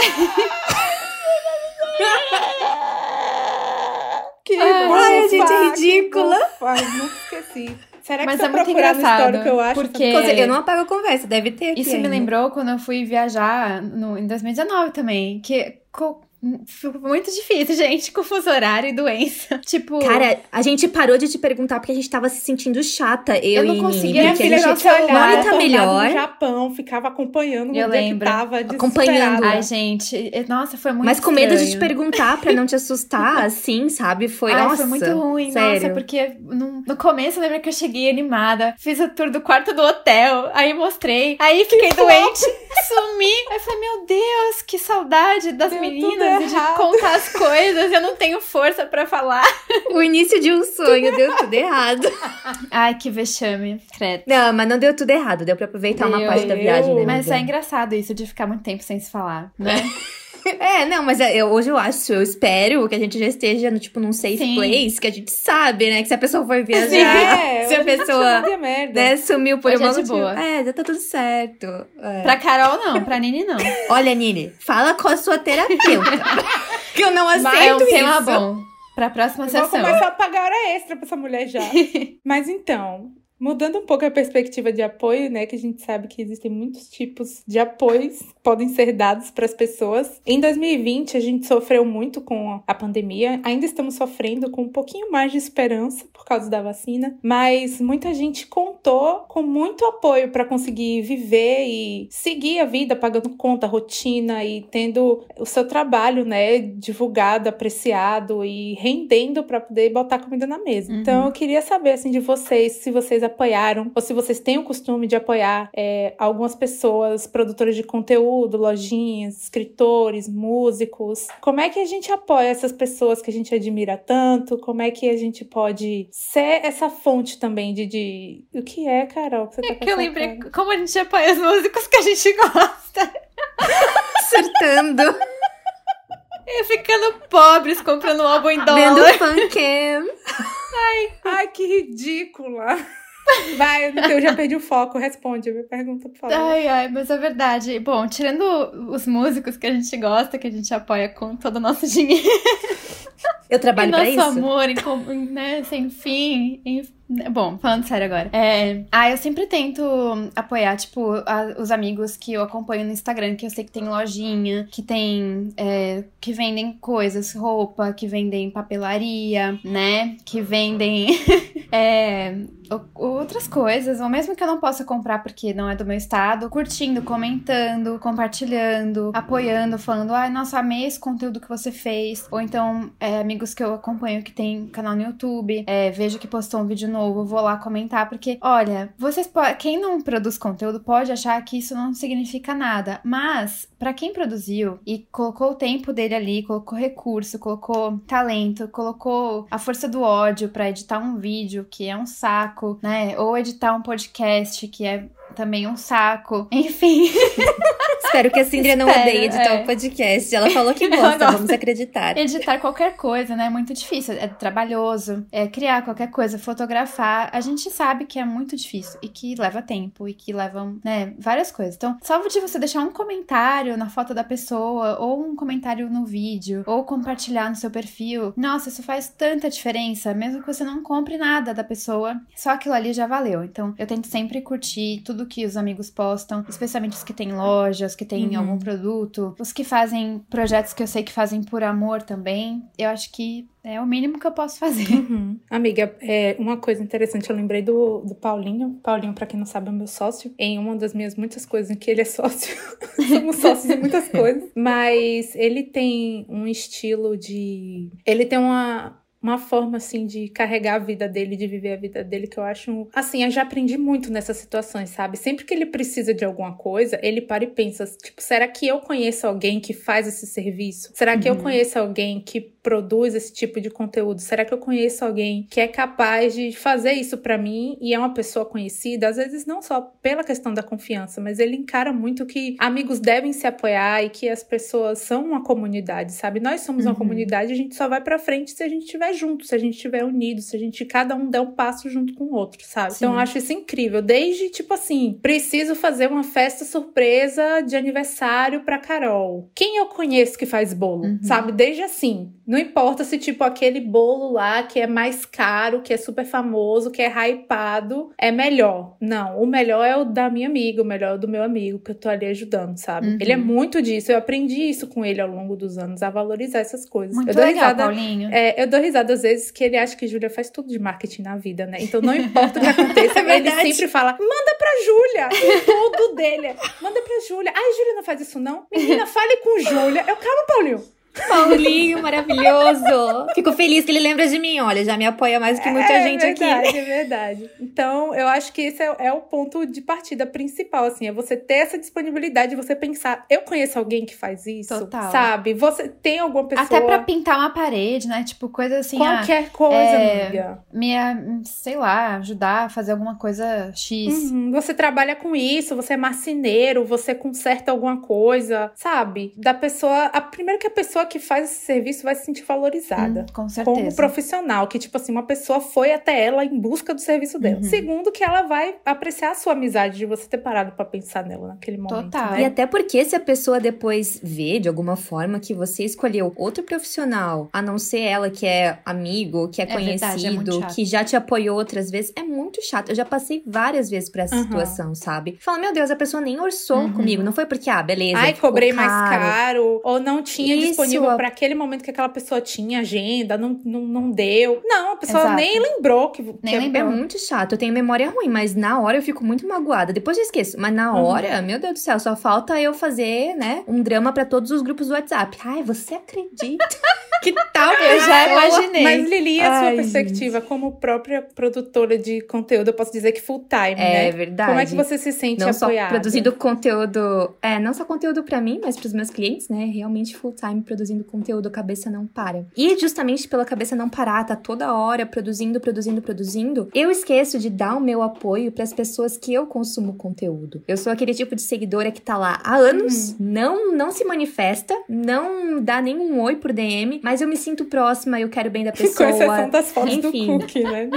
que Ai, gente, é ridícula. Ai, nunca esqueci. Será que Mas se é muito engraçado, que eu acho? Porque eu não apago a conversa, deve ter aqui Isso ainda. me lembrou quando eu fui viajar no, em 2019 também, que foi muito difícil, gente, com fuso horário e doença. Tipo. Cara, a gente parou de te perguntar porque a gente tava se sentindo chata. Eu, eu não conseguia. Minha filha não olhar, tá melhor. no Japão, ficava acompanhando eu lembro. que tava acompanhando. Ai, gente, nossa, foi muito Mas com estranho. medo de te perguntar pra não te assustar, assim, sabe? Foi, Ai, nossa. foi muito ruim, sério. nossa, porque no, no começo eu lembro que eu cheguei animada, fiz o tour do quarto do hotel, aí mostrei, aí fiquei doente, sumi. Aí eu falei, meu Deus, que saudade das Deu meninas de contar as coisas, eu não tenho força para falar. O início de um sonho deu tudo errado. Ai, que vexame, credo. Não, mas não deu tudo errado, deu pra aproveitar deu, uma parte da viagem, né? Mas é engraçado isso de ficar muito tempo sem se falar, né? É, não, mas eu, hoje eu acho, eu espero que a gente já esteja no, tipo, num safe Sim. place, que a gente sabe, né? Que se a pessoa for viajar, É, se a hoje pessoa não merda. né, sumiu por Hoje uma é boa. É, já tá tudo certo. É. Pra Carol não, pra Nini não. Olha, Nini, fala com a sua terapeuta. que eu não aceito é um isso. tema bom. Pra próxima Eu Vou sessão. começar a pagar hora extra pra essa mulher já. Mas então, mudando um pouco a perspectiva de apoio, né? Que a gente sabe que existem muitos tipos de apoios que podem ser dados para as pessoas. Em 2020, a gente sofreu muito com a pandemia. Ainda estamos sofrendo com um pouquinho mais de esperança por causa da vacina, mas muita gente contou com muito apoio para conseguir viver e seguir a vida, pagando conta, rotina e tendo o seu trabalho, né, divulgado, apreciado e rendendo para poder botar comida na mesa. Uhum. Então, eu queria saber assim de vocês, se vocês apoiaram ou se vocês têm o costume de apoiar é, algumas pessoas, produtoras de conteúdo, lojinhas, escritores, músicos. Como é que a gente apoia essas pessoas que a gente admira tanto? Como é que a gente pode ser essa fonte também de, de... o que é, Carol? Que você tá É com que eu lembrei cara? como a gente apoia os músicos que a gente gosta. Surtando. E ficando pobres, comprando um álbum em Vendo dólar. fancam. Ai, que ridícula! Vai, eu já perdi o foco. Responde a minha pergunta, por favor. Ai, ai, mas é verdade. Bom, tirando os músicos que a gente gosta, que a gente apoia com todo o nosso dinheiro Eu e trabalho pra nosso isso. amor, em né, sem fim. em- Bom, falando sério agora. É, ah, eu sempre tento apoiar, tipo, a- os amigos que eu acompanho no Instagram, que eu sei que tem lojinha, que tem. é, que vendem coisas, roupa, que vendem papelaria, né? Que vendem. é, outras coisas, ou mesmo que eu não possa comprar porque não é do meu estado, curtindo, comentando, compartilhando, apoiando, falando, ai, nossa, amei esse conteúdo que você fez. Ou então, é, amigos que eu acompanho que tem canal no YouTube, é, vejo que postou um vídeo novo, vou lá comentar, porque, olha, vocês. Quem não produz conteúdo pode achar que isso não significa nada, mas para quem produziu e colocou o tempo dele ali, colocou recurso, colocou talento, colocou a força do ódio para editar um vídeo que é um saco, né? Ou editar um podcast que é também um saco. Enfim. Espero que a Cindria não odeie editar o é. um podcast. Ela falou que gosta, vamos acreditar. Editar qualquer coisa, né? É muito difícil. É trabalhoso. É criar qualquer coisa, fotografar. A gente sabe que é muito difícil e que leva tempo e que leva, né, várias coisas. Então, só de você deixar um comentário na foto da pessoa, ou um comentário no vídeo, ou compartilhar no seu perfil. Nossa, isso faz tanta diferença, mesmo que você não compre nada da pessoa. Só aquilo ali já valeu. Então, eu tento sempre curtir tudo que os amigos postam, especialmente os que têm lojas, que têm uhum. algum produto, os que fazem projetos que eu sei que fazem por amor também. Eu acho que é o mínimo que eu posso fazer. Uhum. Amiga, é, uma coisa interessante, eu lembrei do, do Paulinho. Paulinho, para quem não sabe, é meu sócio. Em uma das minhas muitas coisas em que ele é sócio. Somos sócios em muitas coisas. Mas ele tem um estilo de. Ele tem uma, uma forma assim de carregar a vida dele, de viver a vida dele que eu acho, assim, eu já aprendi muito nessas situações, sabe? Sempre que ele precisa de alguma coisa, ele para e pensa, tipo, será que eu conheço alguém que faz esse serviço? Será que uhum. eu conheço alguém que produz esse tipo de conteúdo? Será que eu conheço alguém que é capaz de fazer isso para mim e é uma pessoa conhecida? Às vezes não só pela questão da confiança, mas ele encara muito que amigos devem se apoiar e que as pessoas são uma comunidade, sabe? Nós somos uhum. uma comunidade, a gente só vai para frente se a gente tiver junto, se a gente estiver unido, se a gente cada um der um passo junto com o outro, sabe? Sim. Então eu acho isso incrível. Desde tipo assim, preciso fazer uma festa surpresa de aniversário para Carol. Quem eu conheço que faz bolo, uhum. sabe? Desde assim, não importa se tipo aquele bolo lá que é mais caro, que é super famoso, que é hypado, é melhor. Não, o melhor é o da minha amiga, o melhor é o do meu amigo que eu tô ali ajudando, sabe? Uhum. Ele é muito disso. Eu aprendi isso com ele ao longo dos anos, a valorizar essas coisas. Muito eu dou legal, risada, Paulinho. É, eu dou risada às vezes que ele acha que Júlia faz tudo de marketing na vida, né? Então não importa o que aconteça, é ele sempre fala: manda pra Júlia! Tudo dele. Manda pra Júlia. Ai, Júlia não faz isso, não? Menina, fale com Júlia. Eu, calma, Paulinho. Paulinho, maravilhoso. Fico feliz que ele lembra de mim. Olha, já me apoia mais do que muita é, gente verdade, aqui. É verdade. Então, eu acho que esse é, é, o ponto de partida principal, assim. É você ter essa disponibilidade, você pensar, eu conheço alguém que faz isso? Total. Sabe? Você tem alguma pessoa... Até pra pintar uma parede, né? Tipo, coisa assim... Qualquer ah, coisa, é, amiga. Me, sei lá, ajudar a fazer alguma coisa X. Uhum. Você trabalha com isso, você é marceneiro, você conserta alguma coisa, sabe? Da pessoa... A, primeiro que a pessoa que faz esse serviço vai se sentir valorizada. Hum, com certeza. Como profissional, que, tipo assim, uma pessoa foi até ela em busca do serviço dela. Uhum. Segundo, que ela vai apreciar a sua amizade de você ter parado para pensar nela naquele momento. Total. Né? E até porque se a pessoa depois vê, de alguma forma, que você escolheu outro profissional, a não ser ela que é amigo, que é, é conhecido, verdade, é que já te apoiou outras vezes, é muito chato. Eu já passei várias vezes por essa uhum. situação, sabe? Fala, meu Deus, a pessoa nem orçou uhum. comigo. Não foi porque, ah, beleza. Ai, cobrei caro. mais caro. Ou não tinha Isso, disponível para aquele momento que aquela pessoa tinha agenda, não, não, não deu. Não, a pessoa Exato. nem lembrou que. Nem que lembrou. É muito chato. Eu tenho memória ruim, mas na hora eu fico muito magoada. Depois eu esqueço. Mas na uhum. hora, uhum. meu Deus do céu, só falta eu fazer, né, um drama para todos os grupos do WhatsApp. Ai, você acredita? que tal? Eu já imaginei. Mas Lili, a Ai, sua perspectiva gente. como própria produtora de conteúdo, eu posso dizer que full time, é, né? É verdade. Como é que você se sente não apoiada? Só produzindo conteúdo, é, não só conteúdo para mim, mas para os meus clientes, né? Realmente full time produzindo conteúdo, cabeça não para. E justamente pela cabeça não parar, tá toda hora produzindo, produzindo, produzindo, eu esqueço de dar o meu apoio para as pessoas que eu consumo conteúdo. Eu sou aquele tipo de seguidora que tá lá há anos, uhum. não não se manifesta, não dá nenhum oi por DM, mas eu me sinto próxima, eu quero bem da pessoa. Com exceção das fotos Enfim. do cookie, né?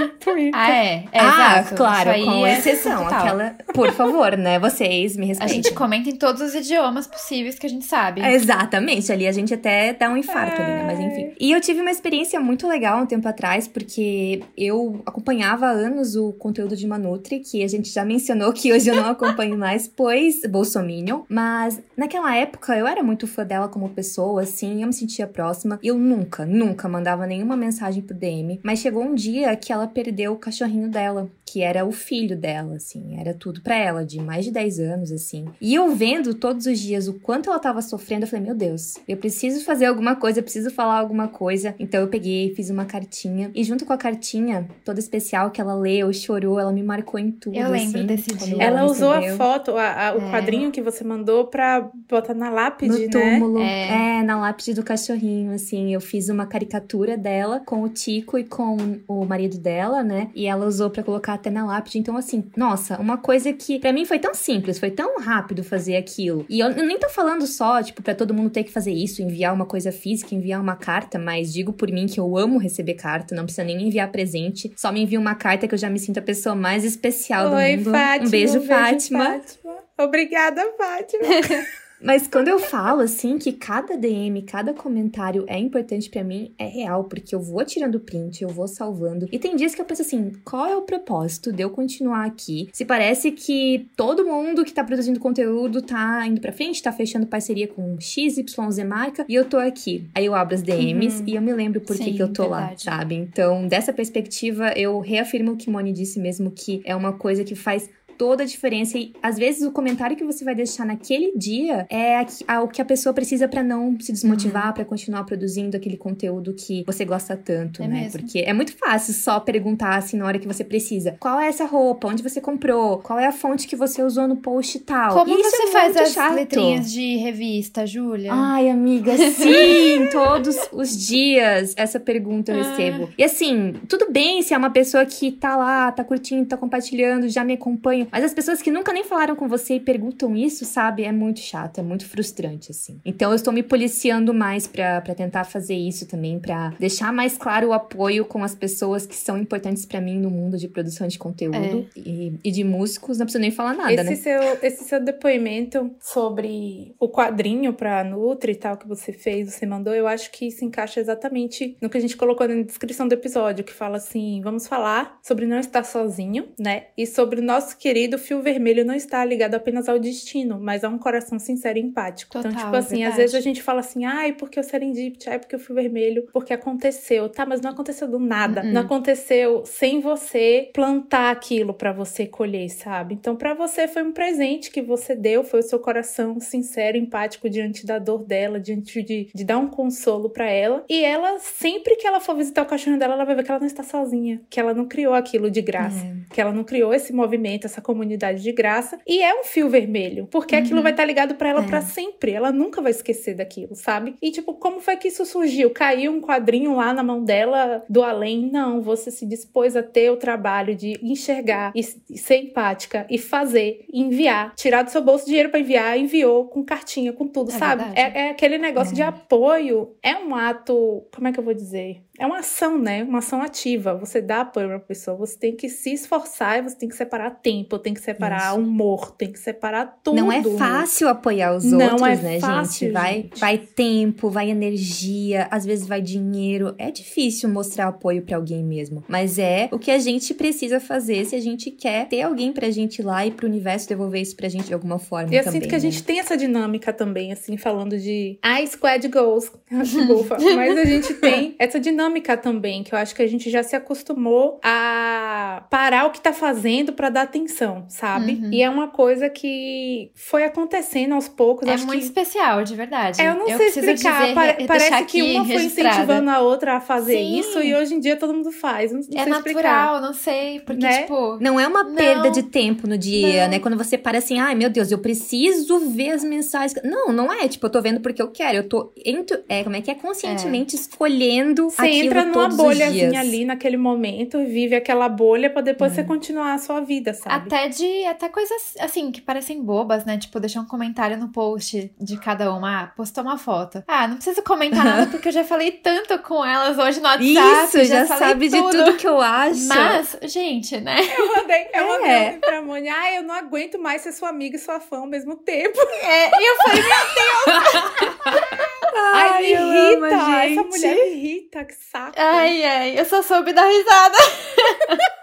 Ah, é. é ah, exato. claro, com é exceção. Aquela, por favor, né? Vocês me respeitem. A gente comenta em todos os idiomas possíveis que a gente sabe. exatamente. Ali a gente até dá um infarto é... ali, né? Mas enfim. E eu tive uma experiência muito legal um tempo atrás, porque eu acompanhava há anos o conteúdo de Manutri, que a gente já mencionou que hoje eu não acompanho mais, pois Bolsominion. Mas naquela época eu era muito fã dela como pessoa, assim, eu me sentia próxima. Eu nunca, nunca mandava nenhuma mensagem pro DM. Mas chegou um dia que ela perdeu o cachorrinho dela que era o filho dela, assim, era tudo para ela, de mais de 10 anos, assim. E eu vendo todos os dias o quanto ela tava sofrendo, eu falei, meu Deus, eu preciso fazer alguma coisa, eu preciso falar alguma coisa. Então eu peguei, fiz uma cartinha, e junto com a cartinha, toda especial que ela leu, chorou, ela me marcou em tudo. Eu lembro assim, desse dia. Ela, ela usou a foto, a- a- o É. quadrinho que você mandou pra botar na lápide, no né? túmulo. É. É. na lápide do cachorrinho, assim. Eu fiz uma caricatura dela com o Tico e com o marido dela, né? E ela usou pra colocar até na lápide. Então, assim, nossa, uma coisa que pra mim foi tão simples, foi tão rápido fazer aquilo. E eu nem tô falando só, tipo, pra todo mundo ter que fazer isso, enviar uma coisa física, enviar uma carta, mas digo por mim que eu amo receber carta, não precisa nem enviar presente. Só me envia uma carta que eu já me sinto a pessoa mais especial do Oi, mundo. Fátima. um beijo, Fátima. Fátima. Obrigada, Fátima. Mas quando eu falo assim que cada DM, cada comentário é importante pra mim, é real, porque eu vou tirando print, eu vou salvando. E tem dias que eu penso assim, qual é o propósito de eu continuar aqui? Se parece que todo mundo que tá produzindo conteúdo tá indo pra frente, tá fechando parceria com XYZ marca, e eu tô aqui. Aí eu abro as DMs Uhum. e eu me lembro por que Sim, que eu tô lá, verdade. sabe? Então, dessa perspectiva, eu reafirmo o que Moni disse mesmo, que é uma coisa que faz toda a diferença e às vezes o comentário que você vai deixar naquele dia é a que- a- o que a pessoa precisa pra não se desmotivar, pra continuar produzindo aquele conteúdo que você gosta tanto, É né? mesmo. Porque é muito fácil só perguntar assim na hora que você precisa. Qual é essa roupa? Onde você comprou? Qual é a fonte que você usou no post e tal? Como isso você é faz as chato. letrinhas de revista, Júlia? Ai, amiga, sim! todos os dias essa pergunta eu Ah. recebo. E assim, tudo bem se é uma pessoa que tá lá, tá curtindo, tá compartilhando, já me acompanha. Mas as pessoas que nunca nem falaram com você e perguntam isso, sabe? É muito chato, é muito frustrante, assim. Então eu estou me policiando mais pra, pra tentar fazer isso também, pra deixar mais claro o apoio com as pessoas que são importantes pra mim no mundo de produção de conteúdo e, e de músicos. Não preciso nem falar nada, esse, né? seu, esse seu depoimento sobre o quadrinho pra Nutri e tal que você fez, você mandou, eu acho que se encaixa exatamente no que a gente colocou na descrição do episódio, que fala assim: vamos falar sobre não estar sozinho, né? E sobre o nosso querido fio vermelho não estar ligado apenas ao destino, mas a um coração sincero e empático. Total, então, tipo assim, às verdade. vezes a gente fala assim: ai, porque o serendipity, ai, porque o fio vermelho, porque aconteceu. Tá, mas não aconteceu do nada. Uh-uh. Não aconteceu sem você plantar aquilo pra você colher, sabe? Então, pra você foi um presente que você deu, foi o seu coração sincero, empático diante da dor dela, diante de, de dar um consolo pra ela. E ela, sempre que ela for visitar o cachorro dela, ela vai ver que ela não está sozinha, que ela não criou aquilo de graça, É. que ela não criou esse movimento, essa comunidade de graça. E é um fio vermelho, porque aquilo Uhum. vai estar ligado pra ela É. pra sempre. Ela nunca vai esquecer daquilo, sabe? E tipo, como foi que isso surgiu? Caiu um quadrinho lá na mão dela do além? Não, você se dispôs a ter o trabalho de enxergar e ser empática e fazer, enviar, tirar do seu bolso dinheiro pra enviar, enviou com cartinha, com tudo, É sabe? É, é aquele negócio É. de apoio, é um ato, como é que eu vou dizer? É uma ação, né? Uma ação ativa. Você dá apoio pra pessoa, você tem que se esforçar e você tem que separar tempo, tem que separar Isso. humor, tem que separar tudo. Não é fácil apoiar os Não outros, é né, fácil, gente? Vai, gente. vai tempo, vai energia, às vezes vai dinheiro. É difícil mostrar apoio pra alguém mesmo. Mas é o que a gente precisa fazer se a gente quer ter alguém pra gente ir lá e pro universo devolver isso pra gente de alguma forma E eu também. sinto que a né? gente tem essa dinâmica também, assim, falando de I Squad Goals, bufa. Mas a gente tem essa dinâmica também, que eu acho que a gente já se acostumou a parar o que tá fazendo pra dar atenção, sabe? Uhum. E é uma coisa que foi acontecendo aos poucos. É acho muito que especial, de verdade. É, eu não sei preciso explicar. dizer, Pare- parece que uma foi registrada. incentivando a outra a fazer Sim. isso e hoje em dia todo mundo faz. Não, não É sei natural, explicar. não sei. Porque, Né? tipo. Não é uma Não. perda de tempo no dia, Não. né? Quando você para assim, ai meu Deus, eu preciso ver as mensagens. Não, não é. Tipo, eu tô vendo porque eu quero. Eu tô. Entro, é, como é que é? Conscientemente escolhendo Você aquilo entra numa bolhazinha ali naquele momento e vive aquela bolha pra depois É. você continuar a sua vida, sabe? Até de até coisas assim que parecem bobas, né? Tipo, deixar um comentário no post de cada uma. Ah, postou uma foto. Ah, não preciso comentar nada porque eu já falei tanto com elas hoje no WhatsApp. Isso, já, falei sabe de tudo que eu acho. Mas, gente, né? Eu mandei, eu mandei É. pra Mônica, ah, eu não aguento mais ser sua amiga e sua fã ao mesmo tempo. É, e eu falei, Ai, me eu amo, irrita, essa mulher me irrita, que saco. ai, ai, eu só soube dar risada.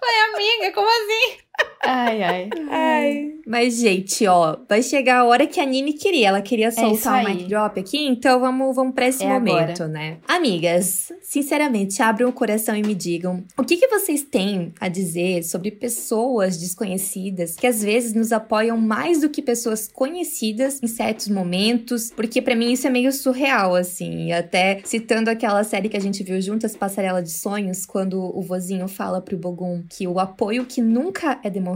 falei, amiga, como assim? Ai, ai. Ai. Mas, gente, ó, vai chegar a hora que a Nini queria. Ela queria isso soltar o aí. mic drop aqui, então vamos, vamos pra esse É momento, agora. né? Amigas, sinceramente, abram o coração e me digam o que, que vocês têm a dizer sobre pessoas desconhecidas que às vezes nos apoiam mais do que pessoas conhecidas em certos momentos, porque pra mim isso é meio surreal, assim. Até citando aquela série que a gente viu juntas, Passarela de Sonhos, quando o vozinho fala pro Bogum que o apoio que nunca é demonstrado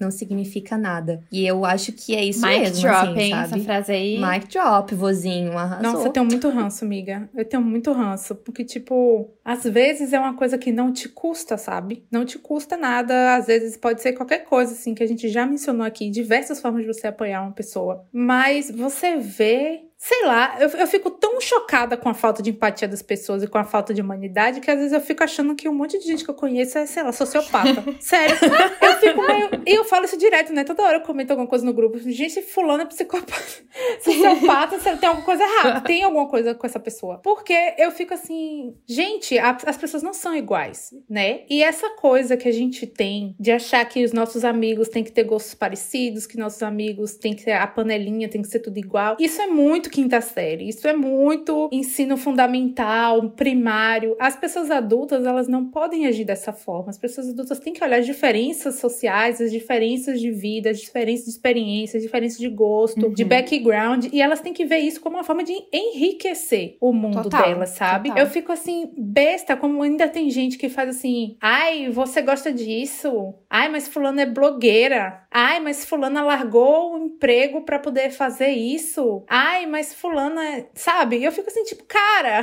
não significa nada. E eu acho que é isso Mic mesmo, drop, assim, hein? sabe? Essa frase aí. Mic drop, vozinho, arrasou. Nossa, eu tenho muito ranço, amiga. Eu tenho muito ranço. Porque, tipo, às vezes é uma coisa que não te custa, sabe? Não te custa nada. Às vezes pode ser qualquer coisa, assim, que a gente já mencionou aqui. Diversas formas de você apoiar uma pessoa. Mas você vê. Sei lá, eu, eu fico tão chocada com a falta de empatia das pessoas e com a falta de humanidade que às vezes eu fico achando que um monte de gente que eu conheço é, sei lá, sociopata. Sério. Eu fico meio. E eu falo isso direto, né? Toda hora eu comento alguma coisa no grupo. Gente, fulano é psicopata. Sociopata, tem alguma coisa errada. Tem alguma coisa com essa pessoa. Porque eu fico assim, gente, a- as pessoas não são iguais, né? E essa coisa que a gente tem de achar que os nossos amigos têm que ter gostos parecidos, que nossos amigos têm que ter a panelinha, tem que ser tudo igual. Isso é muito quinta série. Isso é muito ensino fundamental, primário. As pessoas adultas, elas não podem agir dessa forma. As pessoas adultas têm que olhar as diferenças sociais, as diferenças de vida, as diferenças de experiências, as diferenças de gosto, de Uhum. background, e elas têm que ver isso como uma forma de enriquecer o mundo Total, delas, sabe? total. Eu fico assim, besta, como ainda tem gente que faz assim: ai, você gosta disso? Ai, mas fulano é blogueira. Ai, mas fulana largou o emprego pra poder fazer isso. Ai, mas fulana, é-" sabe? Eu fico assim, tipo, cara.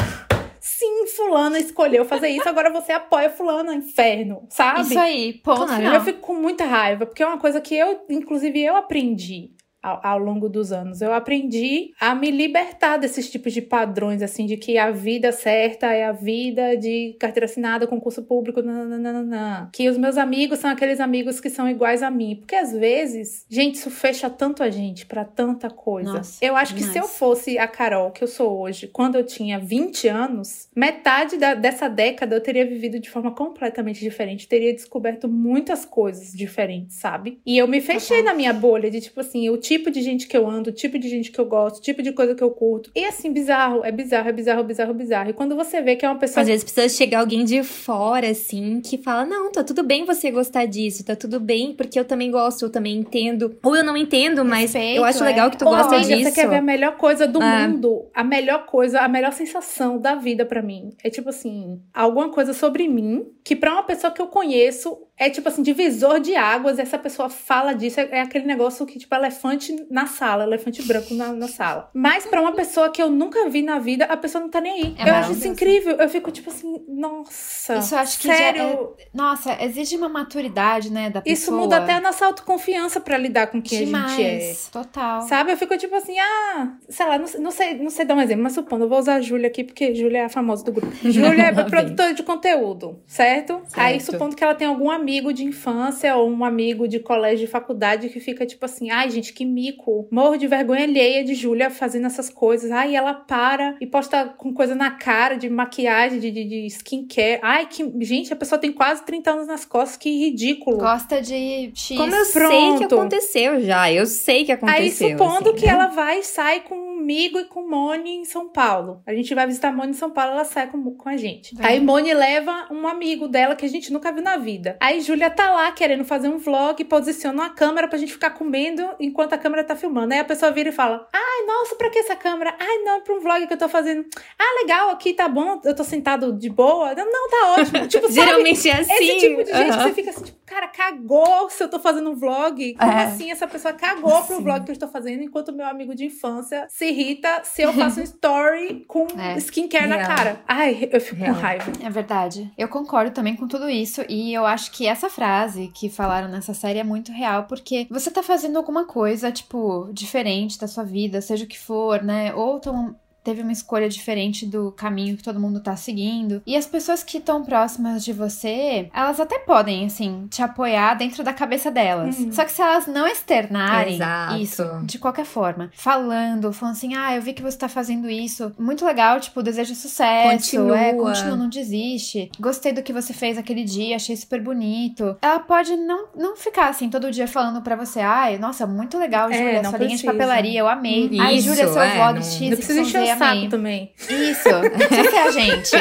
Sim, fulana escolheu fazer isso, agora você apoia fulana, inferno, sabe? Isso aí, ponto Claro. Eu fico com muita raiva, porque é uma coisa que eu, inclusive, eu aprendi ao, ao longo dos anos. Eu aprendi a me libertar desses tipos de padrões, assim, de que a vida certa é a vida de carteira assinada, concurso público, nananana. que os meus amigos são aqueles amigos que são iguais a mim. Porque às vezes, gente, isso fecha tanto a gente pra tanta coisa. Nossa, eu acho que se eu fosse a Carol que eu sou hoje, quando eu tinha 20 anos, metade da- dessa década eu teria vivido de forma completamente diferente. Teria descoberto muitas coisas diferentes, sabe? E eu me fechei na minha bolha de, tipo assim, o tipo de gente que eu ando, tipo de gente que eu gosto, tipo de coisa que eu curto. E assim, bizarro, é bizarro, é bizarro, bizarro, bizarro. E quando você vê que é uma pessoa Às vezes precisa chegar alguém de fora, assim, que fala: Não, tá tudo bem você gostar disso, tá tudo bem, porque eu também gosto, eu também entendo. Ou eu não entendo, mas Respeito, eu acho é. legal que tu Ô, gosta amiga, disso. Você quer ver a melhor coisa do Ah. mundo? A melhor coisa, a melhor sensação da vida pra mim. É tipo assim, alguma coisa sobre mim que pra uma pessoa que eu conheço é tipo assim, divisor de águas. Essa pessoa fala disso. É, é aquele negócio que, tipo, elefante na sala, elefante branco na, na sala. Mas pra uma pessoa que eu nunca vi na vida, a pessoa não tá nem aí. É eu acho isso incrível. Eu fico tipo assim, nossa. Isso eu acho que já sério. Nossa, exige uma maturidade, né, da pessoa. Isso muda até a nossa autoconfiança pra lidar com quem Demais. a gente é. Total. Sabe? Eu fico tipo assim, ah, sei lá, não, sei- não sei, não sei dar um exemplo, mas supondo, eu vou usar a Júlia aqui, porque Júlia é a famosa do grupo. Júlia é produtora de conteúdo, certo? Aí Certo. supondo que ela tem algum amigo de infância ou um amigo de colégio de faculdade que fica tipo assim, ai, gente, que mico. Morro de vergonha alheia de Júlia fazendo essas coisas. Ai, ela para e posta com coisa na cara, de maquiagem, de, de, de skincare. Ai, que. Gente, a pessoa tem quase 30 anos nas costas, que ridículo. Gosta de X. Como eu sei Pronto. que aconteceu já, eu sei que aconteceu. Aí, supondo assim, que né? ela vai e sai comigo e com Moni em São Paulo. A gente vai visitar Moni em São Paulo, ela sai com, com a gente. Vai. Aí Moni leva um amigo dela que a gente nunca viu na vida. Aí Júlia tá lá querendo fazer um vlog, posiciona uma câmera pra gente ficar comendo enquanto a câmera tá filmando. Aí a pessoa vira e fala: Ai, nossa, pra que essa câmera? Ai, não, é pra um vlog que eu tô fazendo. Ah, legal, aqui tá bom, eu tô sentado de boa. Não, não tá ótimo. Tipo, sabe? Geralmente é assim. Esse tipo de gente que aham. você fica assim, tipo, cara, cagou se eu tô fazendo um vlog. Como É. assim essa pessoa cagou pro Sim. vlog que eu estou fazendo, enquanto meu amigo de infância se irrita se eu faço um story com É. skincare na Real. cara. Ai, eu fico Real. com raiva. É verdade. Eu concordo também com tudo isso. E eu acho que essa frase que falaram nessa série é muito real, porque você tá fazendo alguma coisa, tipo, diferente da sua vida, seja o que for, né? Ou tão teve uma escolha diferente do caminho que todo mundo tá seguindo. E as pessoas que estão próximas de você, elas até podem, assim, te apoiar dentro da cabeça delas. Uhum. Só que se elas não externarem Exato. isso, de qualquer forma, falando, falando assim, ah, eu vi que você tá fazendo isso, muito legal, tipo, desejo sucesso, Continua. é, continua, não desiste. Gostei do que você fez aquele dia, achei super bonito. Ela pode não, não ficar assim todo dia falando pra você, ai, nossa, muito legal, É, Júlia, não sua linha de precisa. papelaria, eu amei. Isso, ai, Júlia, seu é, vlog não- X, Não precisa encher o amei. saco também. Isso, isso é a gente.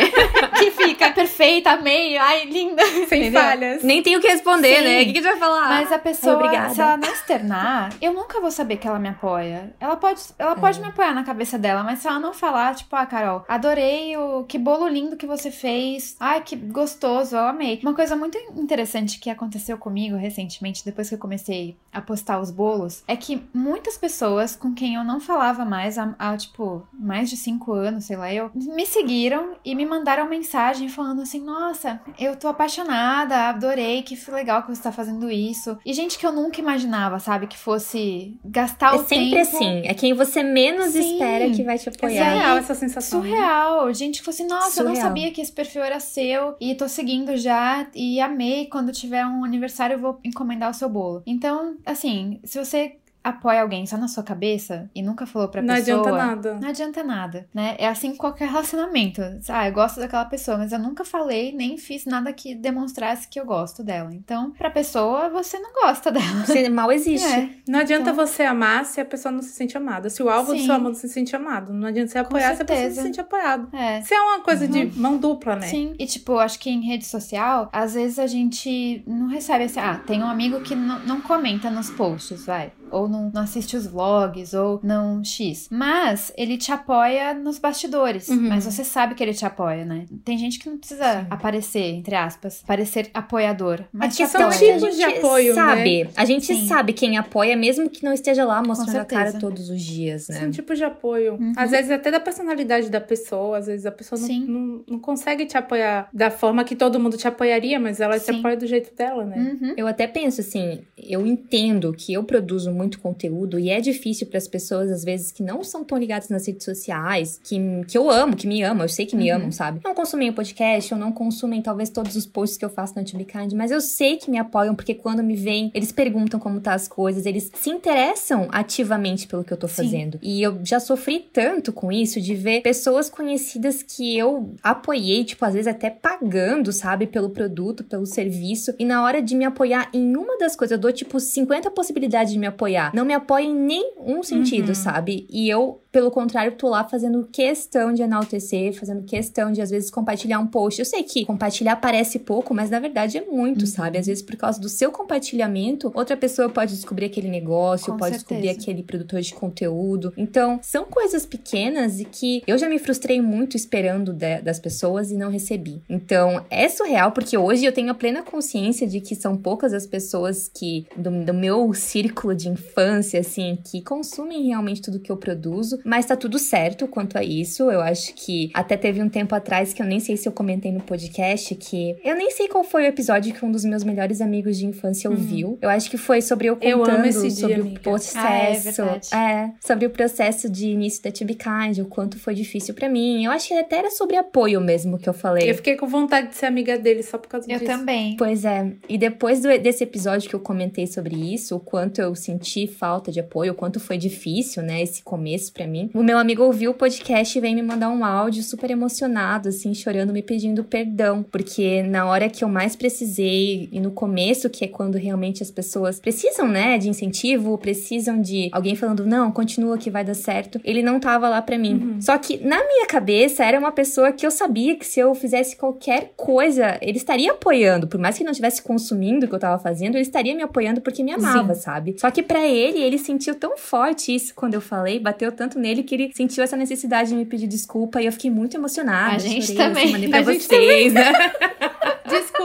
que fica perfeita, amei, ai, linda. Sem Entendeu? falhas. Nem tem o que responder, Sim. né? O que, que gente vai falar? Mas a pessoa, obrigada. se ela não externar, eu nunca vou saber que ela me apoia. Ela pode, ela pode É. me apoiar na cabeça dela, mas se ela não falar, tipo, ah, Carol, adorei o que bolo lindo que você fez. Ai, que gostoso, eu amei. Uma coisa muito interessante que aconteceu comigo recentemente, depois que eu comecei a postar os bolos, é que muitas pessoas com quem eu não falava mais há, há, tipo, mais de cinco anos, sei lá, eu, me seguiram e me mandaram mensagem falando assim: Nossa, eu tô apaixonada, adorei, que legal que você tá fazendo isso. E gente que eu nunca imaginava, sabe, que fosse gastar É o sempre tempo. assim. É quem você menos Sim. espera que vai te É apoiar. surreal essa sensação. né? Surreal. Gente que fosse, nossa, eu não Surreal. sabia que esse perfil era seu e tô seguindo já e amei. Quando tiver um aniversário, eu vou encomendar o seu bolo. Então, assim, se você apoia alguém só na sua cabeça e nunca falou pra Não pessoa. adianta nada. Não adianta nada, né? É assim com qualquer relacionamento. Ah, eu gosto daquela pessoa, mas eu nunca falei nem fiz nada que demonstrasse que eu gosto dela. Então, pra pessoa, você não gosta dela. Você mal existe. É, Não adianta Então- você amar se a pessoa não se sente amada. Se o alvo do Sim. seu amor não se sente amado. Não adianta você apoiar se a pessoa não se sente apoiado. é. Isso é uma coisa de mão dupla, né? Sim. E, tipo, acho que em rede social, às vezes a gente não recebe assim, ah, tem um amigo que não, não comenta nos posts, vai. Ou não, não assiste os vlogs, ou não X. Mas ele te apoia nos bastidores. Uhum. Mas você sabe que ele te apoia, né? Tem gente que não precisa aparecer, entre aspas, parecer apoiador. Mas que te são tipos de a gente apoio, né? sabe. A gente Sim. sabe quem apoia, mesmo que não esteja lá mostrando a cara todos os dias, né? São tipos de apoio. Uhum. Às vezes até da personalidade da pessoa. Às vezes a pessoa não, Sim. não, não consegue te apoiar da forma que todo mundo te apoiaria, mas ela te Sim. apoia do jeito dela, né? Uhum. Eu até penso assim, eu entendo que eu produzo muito conteúdo e é difícil para as pessoas, às vezes, que não são tão ligadas nas redes sociais, que, que eu amo, que me amam, eu sei que me Uhum. amam, sabe? Não consumem o podcast, ou não consumem talvez todos os posts que eu faço no Antibikind, mas eu sei que me apoiam, porque quando me veem, eles perguntam como tá as coisas, eles se interessam ativamente pelo que eu tô Sim. fazendo. E eu já sofri tanto com isso, de ver pessoas conhecidas que eu apoiei, tipo, às vezes até pagando, sabe, pelo produto, pelo serviço, e na hora de me apoiar em uma das coisas, eu dou, tipo, 50 possibilidades de me apoiar. Não me apoia em nenhum sentido, Uhum. sabe? E eu, pelo contrário, tô lá fazendo questão de enaltecer, fazendo questão de, às vezes, compartilhar um post. Eu sei que compartilhar parece pouco, mas na verdade é muito, sabe? Às vezes, por causa do seu compartilhamento, outra pessoa pode descobrir aquele negócio, Com pode certeza. descobrir aquele produtor de conteúdo. Então, são coisas pequenas e que eu já me frustrei muito esperando de- das pessoas e não recebi. Então, é surreal, porque hoje eu tenho a plena consciência de que são poucas as pessoas que, do, do meu círculo de infância, assim, que consumem realmente tudo que eu produzo, mas tá tudo certo quanto a isso. Eu acho que até teve um tempo atrás que eu nem sei se eu comentei no podcast que eu nem sei qual foi o episódio que um dos meus melhores amigos de infância ouviu. Eu acho que foi sobre eu Eu contando amo esse dia, sobre amiga. o processo. Ah, é. É, sobre o processo de início da Tube Kind, o quanto foi difícil pra mim. Eu acho que até era sobre apoio mesmo que eu falei. Eu fiquei com vontade de ser amiga dele só por causa Eu disso. também. Pois é, e depois do- desse episódio que eu comentei sobre isso, o quanto eu senti falta de apoio, o quanto foi difícil, né, esse começo pra mim. O meu amigo ouviu o podcast e veio me mandar um áudio super emocionado, assim, chorando, me pedindo perdão, porque na hora que eu mais precisei e no começo, que é quando realmente as pessoas precisam, né, de incentivo, precisam de alguém falando, não, continua que vai dar certo, ele não tava lá pra mim. Só que na minha cabeça era uma pessoa que eu sabia que se eu fizesse qualquer coisa, ele estaria apoiando, por mais que não estivesse consumindo o que eu tava fazendo, ele estaria me apoiando porque me amava, sabe? Só que pra ele, ele sentiu tão forte isso quando eu falei, bateu tanto nele que ele sentiu essa necessidade de me pedir desculpa e eu fiquei muito emocionada. A gente chorei, também. Assim, mandei pra A vocês, né?